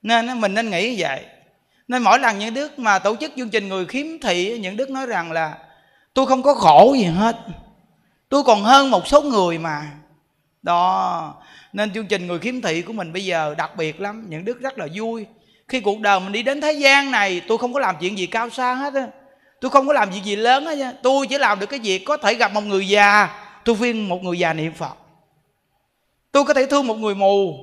[SPEAKER 1] Nên mình nên nghĩ như vậy. Nên mỗi lần những đức mà tổ chức chương trình người khiếm thị những đức nói rằng là, tôi không có khổ gì hết. Tôi còn hơn một số người mà. Đó nên chương trình người khiếm thị của mình bây giờ đặc biệt lắm, những đức rất là vui. Khi cuộc đời mình đi đến thế gian này, tôi không có làm chuyện gì cao xa hết á. Tôi không có làm việc gì lớn hết tôi chỉ làm được cái việc có thể gặp một người già. Tôi khuyên một người già niệm phật. Tôi có thể thương một người mù.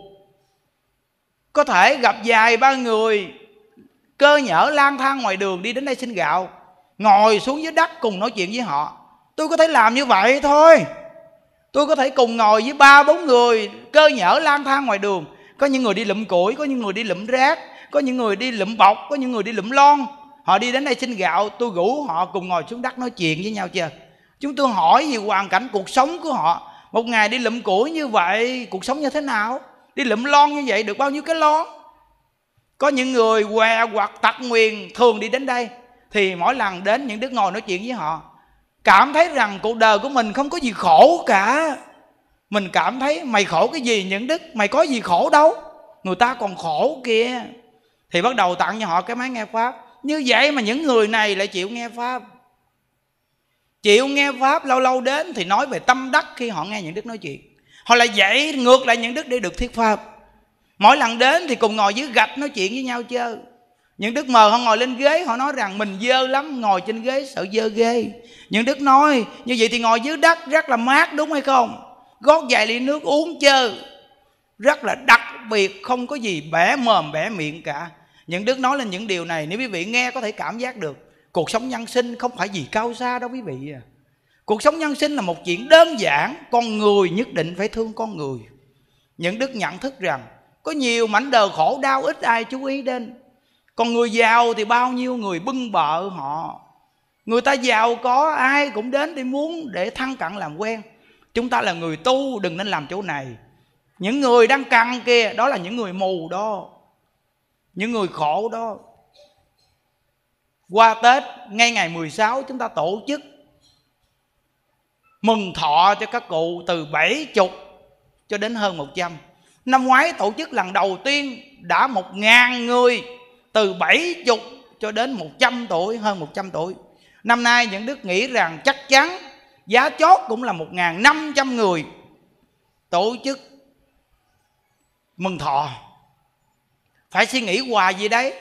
[SPEAKER 1] Có thể gặp vài ba người cơ nhở lang thang ngoài đường đi đến đây xin gạo, ngồi xuống dưới đất cùng nói chuyện với họ. Tôi có thể làm như vậy thôi tôi có thể cùng ngồi với ba, bốn người, cơ nhở lang thang ngoài đường. Có những người đi lụm củi, có những người đi lụm rác, có những người đi lụm bọc, có những người đi lụm lon. Họ đi đến đây xin gạo, tôi rủ họ cùng ngồi xuống đất nói chuyện với nhau chưa? Chúng tôi hỏi về hoàn cảnh cuộc sống của họ. Một ngày đi lụm củi như vậy, cuộc sống như thế nào? Đi lụm lon như vậy được bao nhiêu cái lon? Có những người què hoặc tặc nguyền thường đi đến đây, thì mỗi lần đến những đứa ngồi nói chuyện với họ cảm thấy rằng cuộc đời của mình không có gì khổ cả. Mình cảm thấy, mày khổ cái gì những đức? Mày có gì khổ đâu? Người ta còn khổ kia. Thì bắt đầu tặng cho họ cái máy nghe pháp. Như vậy mà những người này lại chịu nghe pháp. Chịu nghe pháp, lâu lâu đến thì nói về tâm đắc khi họ nghe những đức nói chuyện. Họ lại dạy ngược lại những đức để được thuyết pháp. Mỗi lần đến thì cùng ngồi dưới gạch nói chuyện với nhau chơi những đức mờ họ ngồi lên ghế, họ nói rằng mình dơ lắm, ngồi trên ghế sợ dơ ghê. Những đức nói, như vậy thì ngồi dưới đất rất là mát, đúng hay không? Gót vài ly nước uống chơ. Rất là đặc biệt, không có gì bẻ mồm, bẻ miệng cả. Những đức nói lên những điều này, nếu quý vị nghe có thể cảm giác được. Cuộc sống nhân sinh không phải gì cao xa đâu quý vị à. Cuộc sống nhân sinh là một chuyện đơn giản, con người nhất định phải thương con người. Những đức nhận thức rằng có nhiều mảnh đời khổ đau ít ai chú ý đến còn người giàu thì bao nhiêu người bưng bợ họ. Người ta giàu có, ai cũng đến để muốn để thăng cận làm quen. Chúng ta là người tu, đừng nên làm chỗ này. Những người đang cằn kia, đó là những người mù đó. Những người khổ đó. Qua Tết, ngay ngày 16 chúng ta tổ chức mừng thọ cho các cụ từ 70 cho đến hơn 100 Năm ngoái tổ chức lần đầu tiên đã một ngàn người từ 70 cho đến 100 tuổi, hơn 100 tuổi. Năm nay những đức nghĩ rằng chắc chắn giá chót cũng là 1.500 người tổ chức mừng thọ. Phải suy nghĩ hoài gì đấy.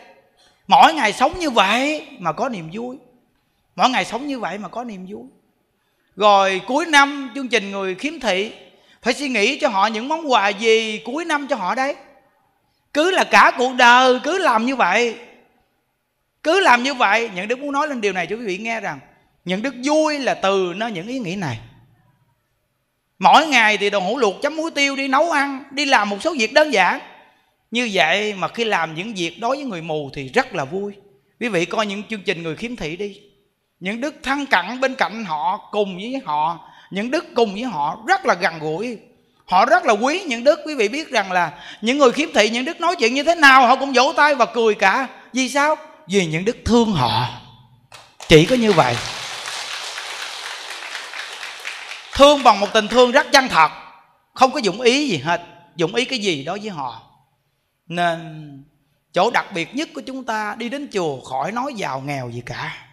[SPEAKER 1] Mỗi ngày sống như vậy mà có niềm vui. Mỗi ngày sống như vậy mà có niềm vui. Rồi cuối năm chương trình người khiếm thị phải suy nghĩ cho họ những món quà gì cuối năm cho họ đấy cứ là cả cuộc đời cứ làm như vậy. Cứ làm như vậy những đức muốn nói lên điều này cho quý vị nghe rằng những đức vui là từ nó những ý nghĩ này. Mỗi ngày thì đồ hũ luộc chấm muối tiêu đi nấu ăn, đi làm một số việc đơn giản. Như vậy mà khi làm những việc đối với người mù thì rất là vui. Quý vị coi những chương trình người khiếm thị đi. Những đức thân cận bên cạnh họ, cùng với họ. Những đức cùng với họ, rất là gần gũi họ rất là quý những đức. Quý vị biết rằng là những người khiếm thị, những đức nói chuyện như thế nào, họ cũng vỗ tay và cười cả. Vì sao? Vì những đức thương họ. Chỉ có như vậy. Thương bằng một tình thương rất chân thật. Không có dụng ý gì hết. Dụng ý cái gì đối với họ. Nên chỗ đặc biệt nhất của chúng ta đi đến chùa khỏi nói giàu nghèo gì cả.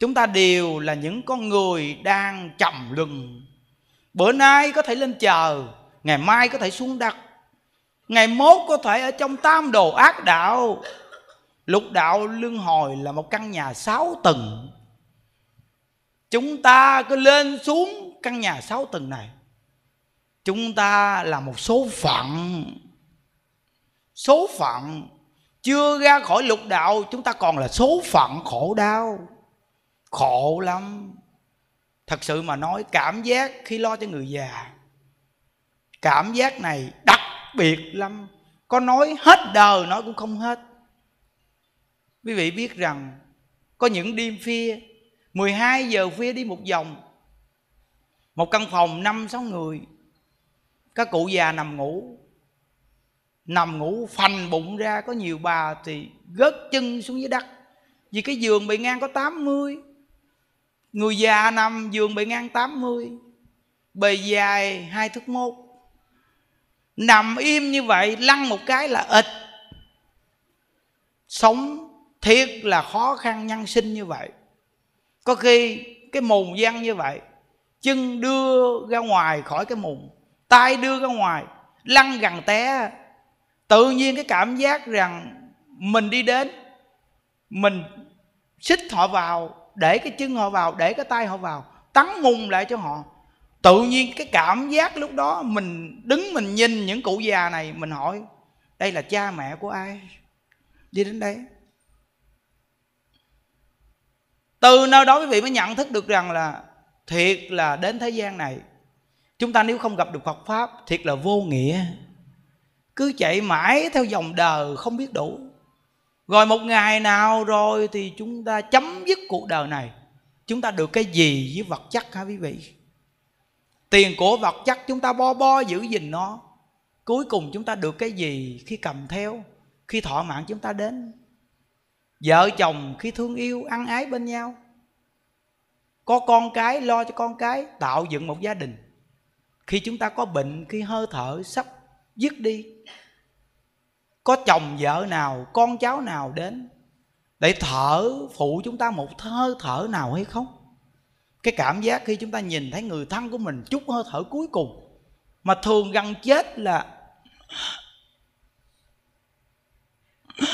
[SPEAKER 1] Chúng ta đều là những con người đang trầm lừng bữa nay có thể lên chờ ngày mai có thể xuống đất, ngày mốt có thể ở trong tam đồ ác đạo. Lục đạo lương hồi là một căn nhà sáu tầng. Chúng ta cứ lên xuống căn nhà sáu tầng này. Chúng ta là một số phận. Số phận chưa ra khỏi lục đạo, chúng ta còn là số phận khổ đau. Khổ lắm thật sự mà nói, cảm giác khi lo cho người già, cảm giác này đặc biệt lắm. Có nói hết đời, nói cũng không hết. Quý vị biết rằng, có những đêm phia 12 giờ phia đi một vòng, một căn phòng năm, sáu người, các cụ già nằm ngủ. Nằm ngủ phành bụng ra, có nhiều bà thì gớt chân xuống dưới đất. Vì cái giường bị ngang có 80 Người già nằm giường bị ngang 80 Bề dài hai thước mốt. Nằm im như vậy lăn một cái là ịch, Sống thiệt là khó khăn nhân sinh như vậy. Có khi cái mùng văng như vậy Chân đưa ra ngoài khỏi cái mùng tay đưa ra ngoài lăn gần té. Tự nhiên cái cảm giác rằng mình đi đến mình xích họ vào để cái chân họ vào, để cái tay họ vào, tắn mùng lại cho họ. Tự nhiên cái cảm giác lúc đó mình đứng mình nhìn những cụ già này, mình hỏi, đây là cha mẹ của ai? Đi đến đây từ nơi đó quý vị mới nhận thức được rằng là thiệt là đến thế gian này, chúng ta nếu không gặp được phật pháp, thiệt là vô nghĩa. Cứ chạy mãi theo dòng đời không biết đủ rồi một ngày nào rồi thì chúng ta chấm dứt cuộc đời này. Chúng ta được cái gì với vật chất hả quý vị? Tiền của vật chất chúng ta bo bo giữ gìn nó. Cuối cùng chúng ta được cái gì khi cầm theo, khi thọ mạng chúng ta đến? Vợ chồng khi thương yêu, ăn ái bên nhau. Có con cái, lo cho con cái, tạo dựng một gia đình. Khi chúng ta có bệnh, khi hơi thở sắp dứt đi có chồng vợ nào, con cháu nào đến để thở, phụ chúng ta một hơi thở nào hay không? Cái cảm giác khi chúng ta nhìn thấy người thân của mình chút hơi thở cuối cùng mà thường gần chết là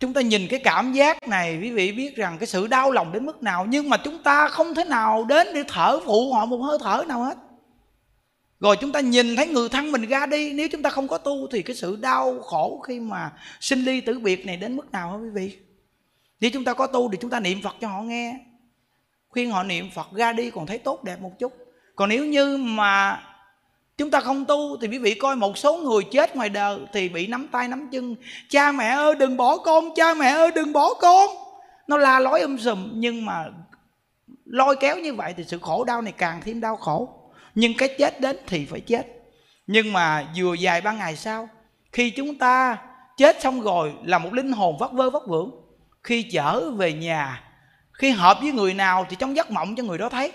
[SPEAKER 1] chúng ta nhìn cái cảm giác này, quý vị biết rằng cái sự đau lòng đến mức nào, nhưng mà chúng ta không thể nào đến để thở, phụ họ một hơi thở nào hết rồi chúng ta nhìn thấy người thân mình ra đi, nếu chúng ta không có tu thì cái sự đau khổ khi mà sinh ly tử biệt này đến mức nào hả quý vị? Nếu chúng ta có tu thì chúng ta niệm phật cho họ nghe. Khuyên họ niệm phật ra đi còn thấy tốt đẹp một chút. Còn nếu như mà chúng ta không tu thì quý vị coi một số người chết ngoài đời thì bị nắm tay nắm chân. Cha mẹ ơi, đừng bỏ con, cha mẹ ơi, đừng bỏ con. Nó la lối um sùm, nhưng mà lôi kéo như vậy thì sự khổ đau này càng thêm đau khổ nhưng cái chết đến thì phải chết. Nhưng mà vừa dài ba ngày sau, khi chúng ta chết xong rồi là một linh hồn vất vơ vất vưởng. Khi trở về nhà, khi hợp với người nào thì trong giấc mộng cho người đó thấy.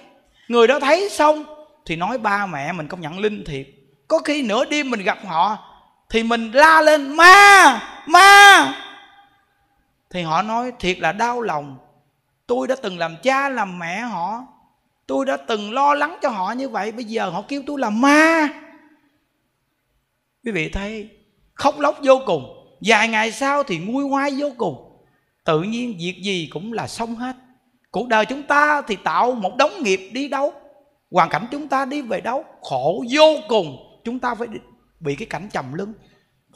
[SPEAKER 1] Người đó thấy xong thì nói, ba mẹ mình công nhận linh thiệt. Có khi nửa đêm mình gặp họ thì mình la lên, ma ma. Thì họ nói, thiệt là đau lòng. Tôi đã từng làm cha, làm mẹ họ tôi đã từng lo lắng cho họ như vậy, bây giờ họ kêu tôi là ma. Quý vị thấy, khóc lóc vô cùng. Vài ngày sau thì nguôi ngoai vô cùng. Tự nhiên việc gì cũng là xong hết. Cuộc đời chúng ta thì tạo một đống nghiệp đi đâu, hoàn cảnh chúng ta đi về đâu, khổ vô cùng. Chúng ta phải bị cái cảnh trầm lưng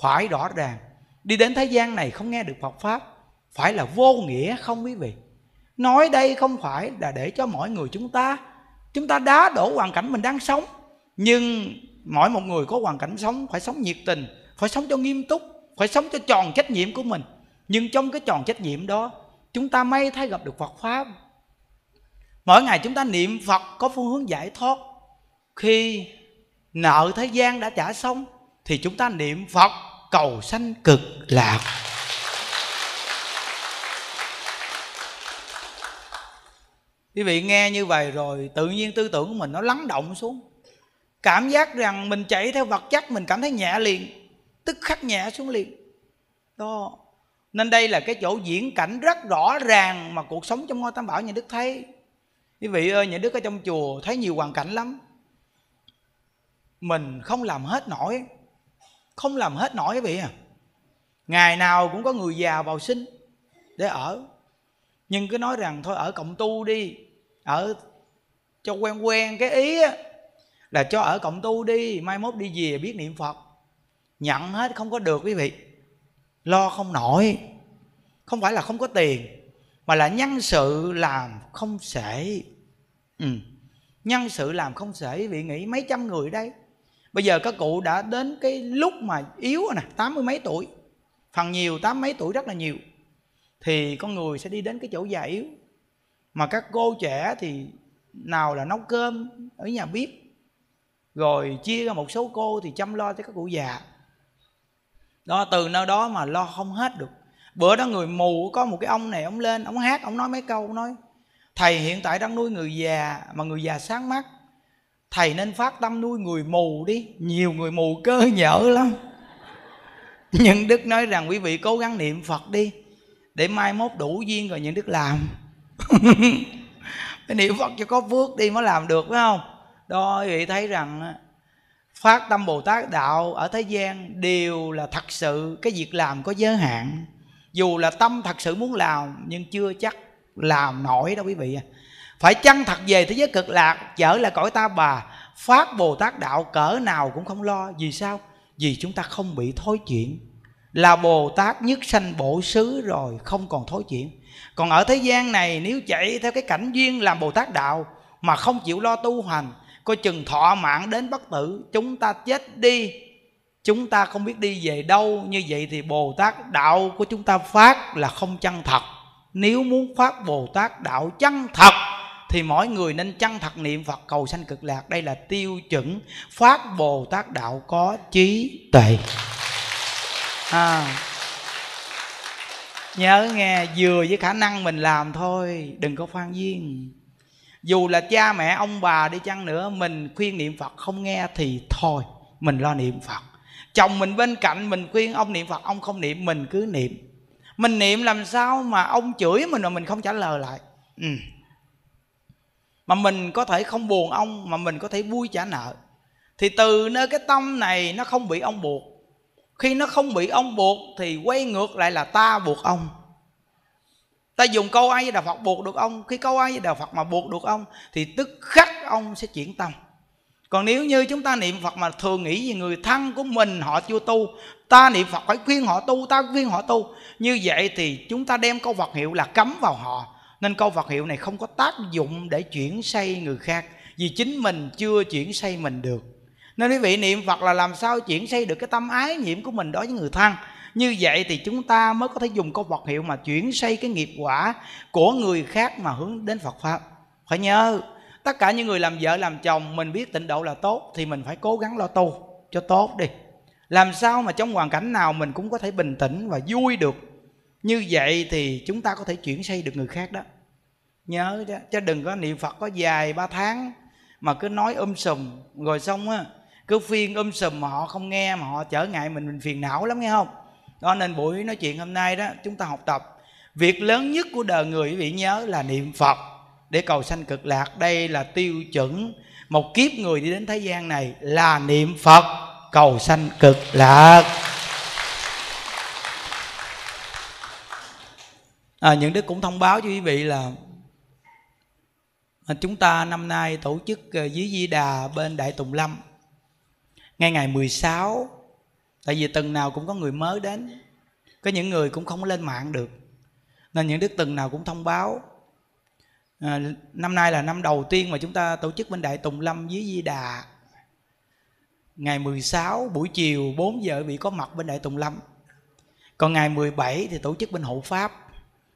[SPEAKER 1] phải rõ ràng. Đi đến thế gian này không nghe được Phật pháp, phải là vô nghĩa không quý vị? Nói đây không phải là để cho mọi người chúng ta chúng ta đá đổ hoàn cảnh mình đang sống. Nhưng mỗi một người có hoàn cảnh sống phải sống nhiệt tình, phải sống cho nghiêm túc, phải sống cho tròn trách nhiệm của mình. Nhưng trong cái tròn trách nhiệm đó, chúng ta may thay gặp được Phật pháp. Mỗi ngày chúng ta niệm Phật có phương hướng giải thoát. Khi nợ thế gian đã trả xong, thì chúng ta niệm Phật cầu sanh cực lạc. Quý vị nghe như vậy rồi, tự nhiên tư tưởng của mình nó lắng động xuống. Cảm giác rằng mình chạy theo vật chất, mình cảm thấy nhẹ liền, tức khắc nhẹ xuống liền. Đó. Nên đây là cái chỗ diễn cảnh rất rõ ràng mà cuộc sống trong ngôi tam bảo nhà đức thấy. Quý vị ơi, nhà đức ở trong chùa thấy nhiều hoàn cảnh lắm. Mình không làm hết nổi. Không làm hết nổi quý vị à. Ngày nào cũng có người già vào sinh để ở. Nhưng cứ nói rằng thôi, ở cộng tu đi ở cho quen quen cái ý á, là cho ở cộng tu đi mai mốt đi về biết niệm phật. Nhận hết không có được quý vị. Lo không nổi. Không phải là không có tiền mà là nhân sự làm không sể. Ừ. nhân sự làm không sể vị nghĩ mấy trăm người đây? Bây giờ các cụ đã đến cái lúc mà yếu rồi nè tám mươi mấy tuổi. Phần nhiều tám mấy tuổi rất là nhiều. Thì con người sẽ đi đến cái chỗ già yếu mà các cô trẻ thì nào là nấu cơm ở nhà bếp, rồi chia ra một số cô thì chăm lo cho các cụ già. Đó, từ nơi đó mà lo không hết được. Bữa đó người mù có một cái ông này, ông lên, ông hát, ông nói mấy câu, ông nói, thầy hiện tại đang nuôi người già, mà người già sáng mắt. Thầy nên phát tâm nuôi người mù đi, nhiều người mù cơ nhở lắm. Nhưng đức nói rằng quý vị cố gắng niệm phật đi, để mai mốt đủ duyên rồi những đức làm phải niệm phật cho có phước đi mới làm được, phải không? Đó, quý vị thấy rằng phát tâm bồ tát đạo ở thế gian đều là thật sự, cái việc làm có giới hạn. Dù là tâm thật sự muốn làm, nhưng chưa chắc làm nổi đâu quý vị à. phải chăng thật về thế giới cực lạc trở lại cõi ta bà, phát bồ tát đạo cỡ nào cũng không lo. Vì sao? Vì chúng ta không bị thối chuyển. Là bồ tát nhất sanh bổ xứ rồi, không còn thối chuyển còn ở thế gian này nếu chạy theo cái cảnh duyên làm bồ tát đạo mà không chịu lo tu hành coi chừng thọ mạng đến bất tử chúng ta chết đi. Chúng ta không biết đi về đâu như vậy thì bồ tát đạo của chúng ta phát là không chân thật. Nếu muốn phát bồ tát đạo chân thật thì mỗi người nên chân thật niệm phật cầu sanh cực lạc. Đây là tiêu chuẩn phát bồ tát đạo có trí tuệ. À, nhớ nghe, vừa với khả năng mình làm thôi, đừng có phan duyên dù là cha mẹ, ông bà đi chăng nữa, mình khuyên niệm phật không nghe thì thôi, mình lo niệm phật. Chồng mình bên cạnh mình khuyên ông niệm phật, ông không niệm, mình cứ niệm. Mình niệm làm sao mà ông chửi mình mà mình không trả lời lại? Ừ. mà mình có thể không buồn ông, mà mình có thể vui trả nợ. Thì từ nơi cái tâm này nó không bị ông buộc khi nó không bị ông buộc thì quay ngược lại là ta buộc ông. Ta dùng câu ai với đạo phật buộc được ông. Khi câu ai với đạo phật mà buộc được ông thì tức khắc ông sẽ chuyển tâm. Còn nếu như chúng ta niệm phật mà thường nghĩ về người thân của mình họ chưa tu, ta niệm phật phải khuyên họ tu, ta khuyên họ tu. Như vậy thì chúng ta đem câu phật hiệu là cấm vào họ. Nên câu phật hiệu này không có tác dụng để chuyển xây người khác. Vì chính mình chưa chuyển xây mình được nên quý vị niệm phật là làm sao chuyển xây được cái tâm ái nhiễm của mình đối với người thân. Như vậy thì chúng ta mới có thể dùng câu Phật hiệu mà chuyển xây cái nghiệp quả của người khác mà hướng đến Phật Pháp. Phải nhớ tất cả những người làm vợ làm chồng mình biết tịnh độ là tốt thì mình phải cố gắng lo tu cho tốt đi. Làm sao mà trong hoàn cảnh nào mình cũng có thể bình tĩnh và vui được? Như vậy thì chúng ta có thể chuyển xây được người khác đó. Nhớ chứ, chứ đừng có niệm phật có dài ba tháng mà cứ nói um sùm rồi xong á cứ phiên um sùm mà họ không nghe mà họ trở ngại mình mình phiền não lắm nghe không? Đó nên buổi nói chuyện hôm nay đó chúng ta học tập. Việc lớn nhất của đời người quý vị nhớ là niệm phật để cầu sanh cực lạc. Đây là tiêu chuẩn một kiếp người đi đến thế gian này là niệm phật cầu sanh cực lạc. À, những đức cũng thông báo cho quý vị là à, chúng ta năm nay tổ chức à, dưới Di Đà bên Đại Tùng Lâm ngay ngày 16 tại vì tuần nào cũng có người mới đến. Có những người cũng không lên mạng được. Nên những đức tuần nào cũng thông báo. À, năm nay là năm đầu tiên mà chúng ta tổ chức bên Đại Tùng Lâm dưới Di Đà. Ngày 16 buổi chiều 4 giờ bị có mặt bên Đại Tùng Lâm. Còn ngày 17 thì tổ chức bên hộ pháp.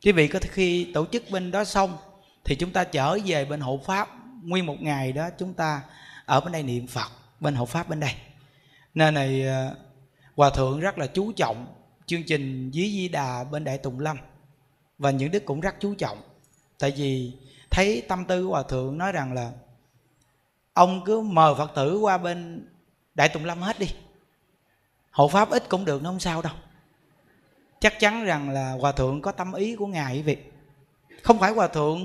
[SPEAKER 1] Quý vị có khi tổ chức bên đó xong thì chúng ta trở về bên hộ pháp. Nguyên một ngày đó chúng ta ở bên đây niệm phật bên hộ pháp bên đây nên này ờ, hòa thượng rất là chú trọng chương trình dí di đà bên đại tùng lâm. Và những đức cũng rất chú trọng. Tại vì thấy tâm tư của hòa thượng nói rằng là ông cứ mời phật tử qua bên đại tùng lâm hết đi. Hộ pháp ít cũng được nó không sao đâu. Chắc chắn rằng là hòa thượng có tâm ý của ngài quý vị không phải hòa thượng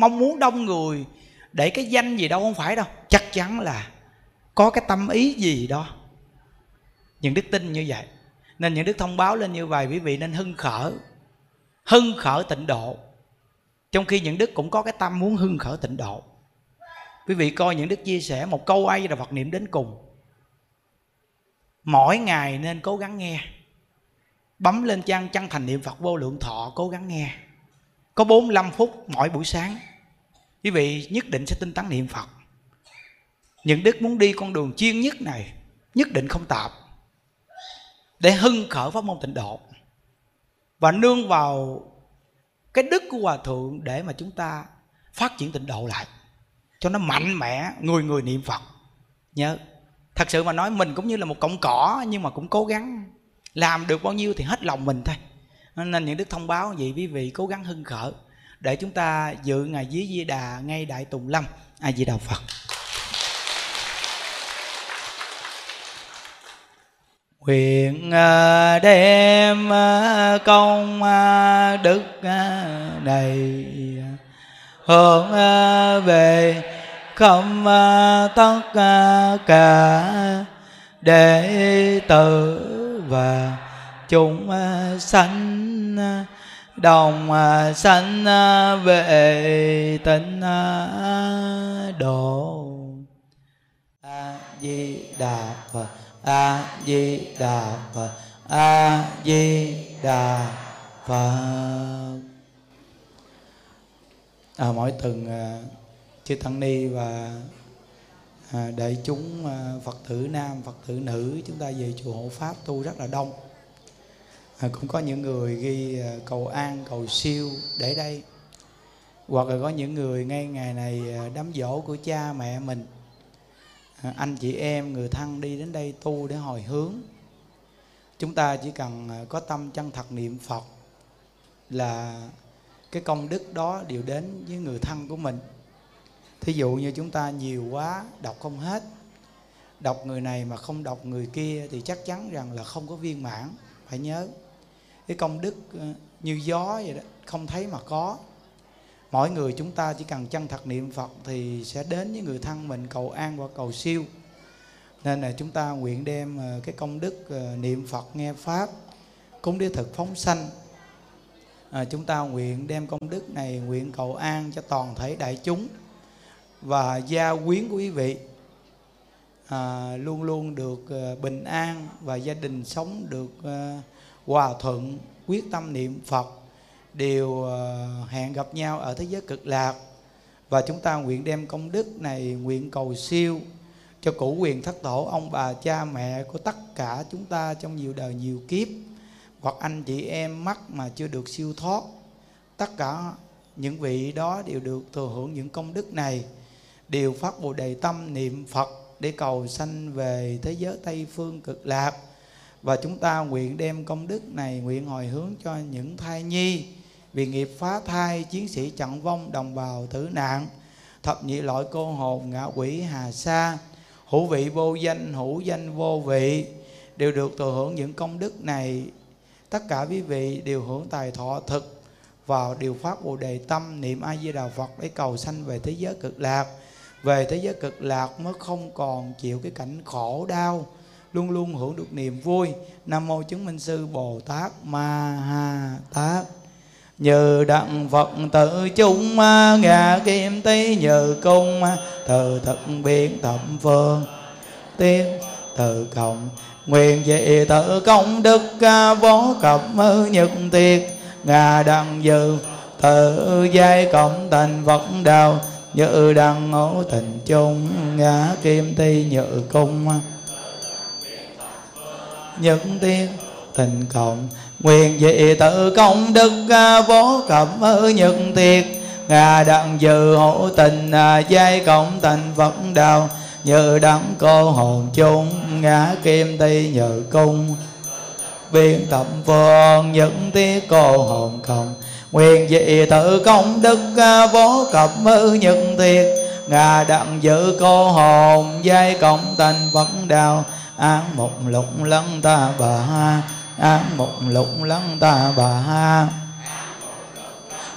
[SPEAKER 1] mong muốn đông người để cái danh gì đâu, không phải đâu. Chắc chắn là có cái tâm ý gì đó những đức tin như vậy. Nên những đức thông báo lên như vậy, quý vị nên hưng khởi. Hưng khởi tịnh độ. Trong khi những đức cũng có cái tâm muốn hưng khởi tịnh độ. Quý vị coi những đức chia sẻ một câu ai là phật niệm đến cùng. Mỗi ngày nên cố gắng nghe. Bấm lên trang chân thành niệm phật vô lượng thọ, cố gắng nghe. Có 45 phút mỗi buổi sáng, quý vị nhất định sẽ tinh tấn niệm phật. Những đức muốn đi con đường chuyên nhất này, nhất định không tạp để hưng khởi pháp môn tịnh độ và nương vào cái đức của hòa thượng để mà chúng ta phát triển tịnh độ lại, cho nó mạnh mẽ, người người niệm phật. Nhớ, thật sự mà nói mình cũng như là một cọng cỏ, nhưng mà cũng cố gắng làm được bao nhiêu thì hết lòng mình thôi. Nên những đức thông báo vậy, quý vị cố gắng hưng khởi để chúng ta dự ngày dưới di đà ngay đại tùng lâm a di đà phật. Nguyện à, đem à, công à, đức này hướng về không tất cả đệ tử và chúng sanh đồng sanh về tịnh độ. A di đà phật a di đà phật. A di đà phật. À, mỗi tuần à, chư tăng ni và à, đại chúng à, phật tử nam phật tử nữ chúng ta về chùa hộ pháp tu rất là đông. À, cũng có những người ghi à, cầu an cầu siêu để đây. Hoặc là có những người ngay ngày này à, đám dỗ của cha mẹ mình anh chị em, người thân đi đến đây tu để hồi hướng. Chúng ta chỉ cần à, có tâm chân thật niệm phật là cái công đức đó đều đến với người thân của mình. Thí dụ như chúng ta nhiều quá đọc không hết, đọc người này mà không đọc người kia thì chắc chắn rằng là không có viên mãn, phải nhớ. Cái công đức à, như gió vậy đó, không thấy mà có mỗi người chúng ta chỉ cần chân thật niệm phật thì sẽ đến với người thân mình cầu an và cầu siêu. Nên là chúng ta nguyện đem ờ, cái công đức ờ, niệm phật nghe pháp cúng đế thực phóng sanh. À, chúng ta nguyện đem công đức này nguyện cầu an cho toàn thể đại chúng và gia quyến của quý vị. À, luôn luôn được ờ, bình an và gia đình sống được hòa thuận quyết tâm niệm phật đều ờ, hẹn gặp nhau ở thế giới cực lạc. Và chúng ta nguyện đem công đức này nguyện cầu siêu cho cụ quyền thất tổ, ông bà, cha, mẹ của tất cả chúng ta trong nhiều đời nhiều kiếp. Hoặc anh chị em mắc mà chưa được siêu thoát, tất cả những vị đó đều được thừa hưởng những công đức này, đều phát bồ đề tâm niệm phật để cầu sanh về thế giới tây phương cực lạc. Và chúng ta nguyện đem công đức này nguyện hồi hướng cho những thai nhi vì nghiệp phá thai, chiến sĩ chặn vong, đồng bào tử nạn. Thập nhị loại cô hồn ngạ quỷ hà sa. Hữu vị vô danh, hữu danh vô vị, đều được thừa hưởng những công đức này. Tất cả quý vị đều hưởng tài thọ thực vào điều pháp bồ đề tâm, niệm a di đà phật để cầu sanh về thế giới cực lạc. Về thế giới cực lạc mới không còn chịu cái cảnh khổ đau, luôn luôn hưởng được niềm vui. Nam mô chứng minh sư bồ tát ma ha tát như đặng phật tự chung ngã kim tý như cung từ thực biến thẩm phương. Tiên từ cộng nguyện dị tự công đức vô cập nhật tiệt ngà đặng dự tự giai cộng thành phật đạo như đăng ngũ tình chung, ngã kim ti nhự cung nhật tiên tình cộng nguyện dị tự công đức à, vô cẩm nhật tiệt. Ngà đặng dự hộ tình à, giai cộng thành phật đạo như đắng cô hồn chung, ngã kim ti nhự cung. Biên tập phương những tiết cô hồn không. Nguyện dị tự công đức à, vô cập nhật thiệt ngà đặng dự cô hồn, giai cộng thành phật đạo án một lục lân ta bà ha mục lục lăng ta bà ha.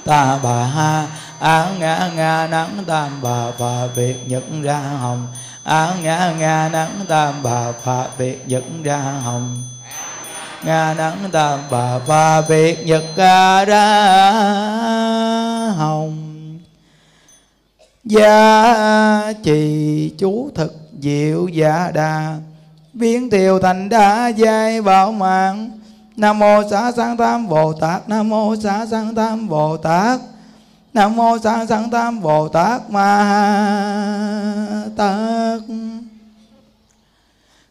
[SPEAKER 1] Ta bà ha. Á ngã ngã nắng tam bà và việc nhật ra hồng. Á ngã ngã nắng tam bà và việc nhật ra hồng. Nga nắng tam bà và việc nhật ra hồng. Gia trì chú thực diệu giả đà biến thiều thành đa giai bảo mạng. Nam mô xá sanh tam bồ tát, nam mô xá sanh tam bồ tát, nam mô xá sanh tam bồ tát ma tát.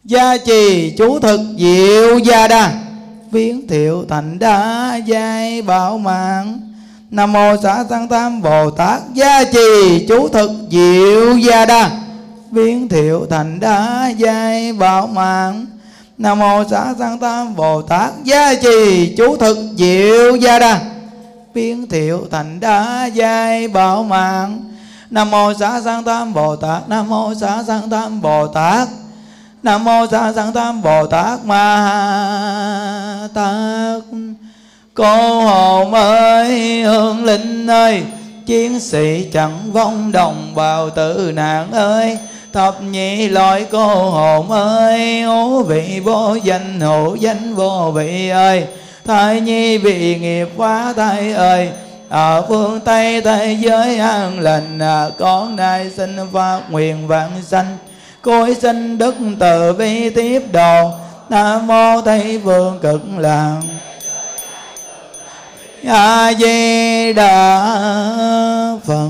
[SPEAKER 1] Gia trì chú thực diệu gia đa. Biến thiệu thành đa giai bảo mạng. Nam mô xá sanh tam bồ tát. Gia trì chú thực diệu gia đa biến thiệu thành đá giai bảo mạng. Nam mô xá sang tam bồ tát gia trì, chú thực diệu gia đa. Biến thiệu thành đá giai bảo mạng. Nam mô xá sang tam bồ tát, nam mô xá sang tam bồ tát. Nam mô xã sang tam bồ tát ma tát. Cô hồn ơi hương linh ơi, chiến sĩ chẳng vong đồng bào tử nạn ơi thập nhị loại cô hồn ơi, ố vị vô danh, hữu danh vô vị ơi. Thai nhi vị nghiệp quá thai ơi, ở phương tây, thế giới an lành à, con nay xin phát nguyện vạn sanh. Cối sinh đức từ bi tiếp độ nam mô tây phương cực lạc. A di đà phật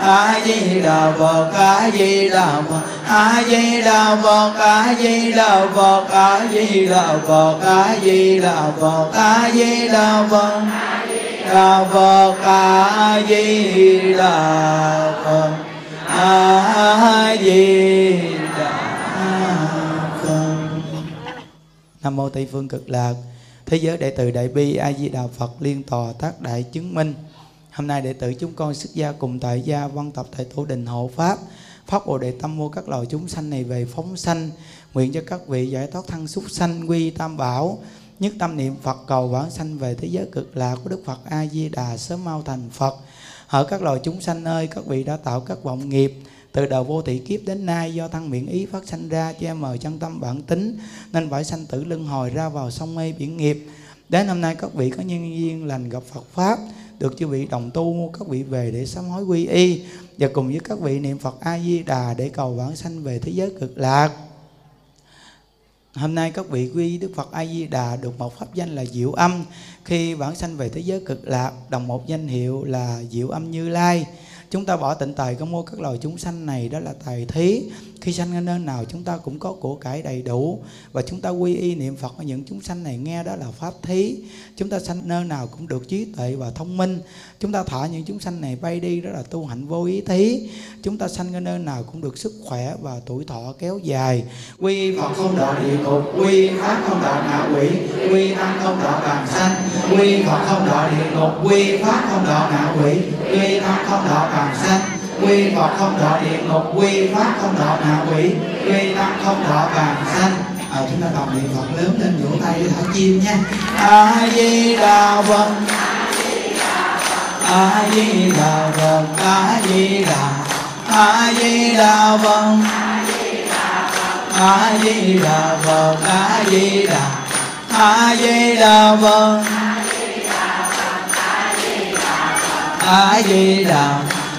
[SPEAKER 1] a di đà phật a di đà phật A di đà phật a di đà phật a di đà phật nam mô tây phương cực lạc. Thế giới đệ tử đại bi a di đà phật liên tòa tác đại chứng minh hôm nay đệ tử chúng con xuất gia cùng tại gia văn tập tại tổ đình hộ pháp. Pháp bồ đề tâm mua các loài chúng sanh này về phóng sanh, nguyện cho các vị giải thoát thân súc sanh, quy tam bảo, nhất tâm niệm phật, cầu vãng sanh về thế giới cực lạc của đức phật a di đà sớm mau thành phật. Ở các loài chúng sanh ơi, các vị đã tạo các vọng nghiệp, từ đầu vô thị kiếp đến nay do thân miệng ý phát sanh ra, che mờ chân tâm bản tính, nên phải sanh tử luân hồi ra vào sông mê biển nghiệp. Đến hôm nay các vị có nhân duyên lành gặp Phật pháp được chư vị đồng tu, các vị về để sám hối quy y, và cùng với các vị niệm Phật A Di Đà để cầu vãng sanh về thế giới cực lạc Hôm nay các vị quy Đức Phật A Di Đà được một pháp danh là Diệu Âm khi vãng sanh về thế giới cực lạc, đồng một danh hiệu là Diệu Âm Như Lai. Chúng ta bỏ tịnh tài có mua các loài chúng sanh này, đó là tài thí. Khi sanh ở nơi nào, chúng ta cũng có của cải đầy đủ. Và chúng ta quy y niệm phật ở những chúng sanh này, nghe đó là pháp thí. Chúng ta sanh nơi nào cũng được trí tuệ và thông minh. Chúng ta thả những chúng sanh này bay đi, đó là tu hạnh vô ý thí. Chúng ta sanh ở nơi nào cũng được sức khỏe và tuổi thọ kéo dài. Quy phật không đọa địa ngục, quy pháp không đọa ngạ quỷ, quy tăng không đọa bàn sanh. Quy phật không đọa địa ngục, quy pháp không đọa ngạ quỷ, quy tăng không đọa bàn sanh quy phật không thọ địa ngục quy pháp không thọ ngạ quỷ quy tăng không thọ vàng sanh à, ờ, chúng ta đọc niệm phật lớn lên vỗ tay với thả chim nha. A di đà phật. A di đà phật a di đà a di đà phật. A di đà phật a di đà a di đà phật. A di đà a di đà phật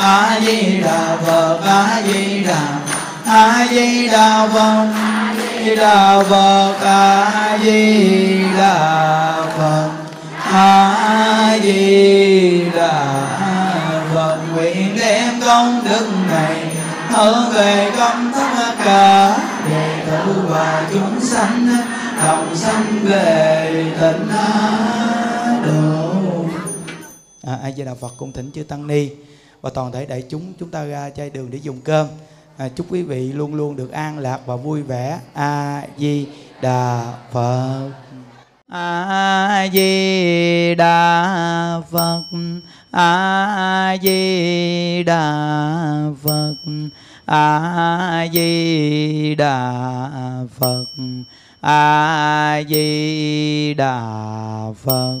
[SPEAKER 1] a di đà a di đà phật a di đà phật a di đà phật a di đà phật nguyện đem công đức này hướng về công tất cả đệ tử và chúng sanh đồng sanh về tịnh độ à, a di đà phật cung thỉnh chư tăng ni và toàn thể đại chúng chúng ta ra chai đường để dùng cơm. À, chúc quý vị luôn luôn được an lạc và vui vẻ. A di đà phật. A di đà phật. A di đà phật. A di đà phật. A di đà phật.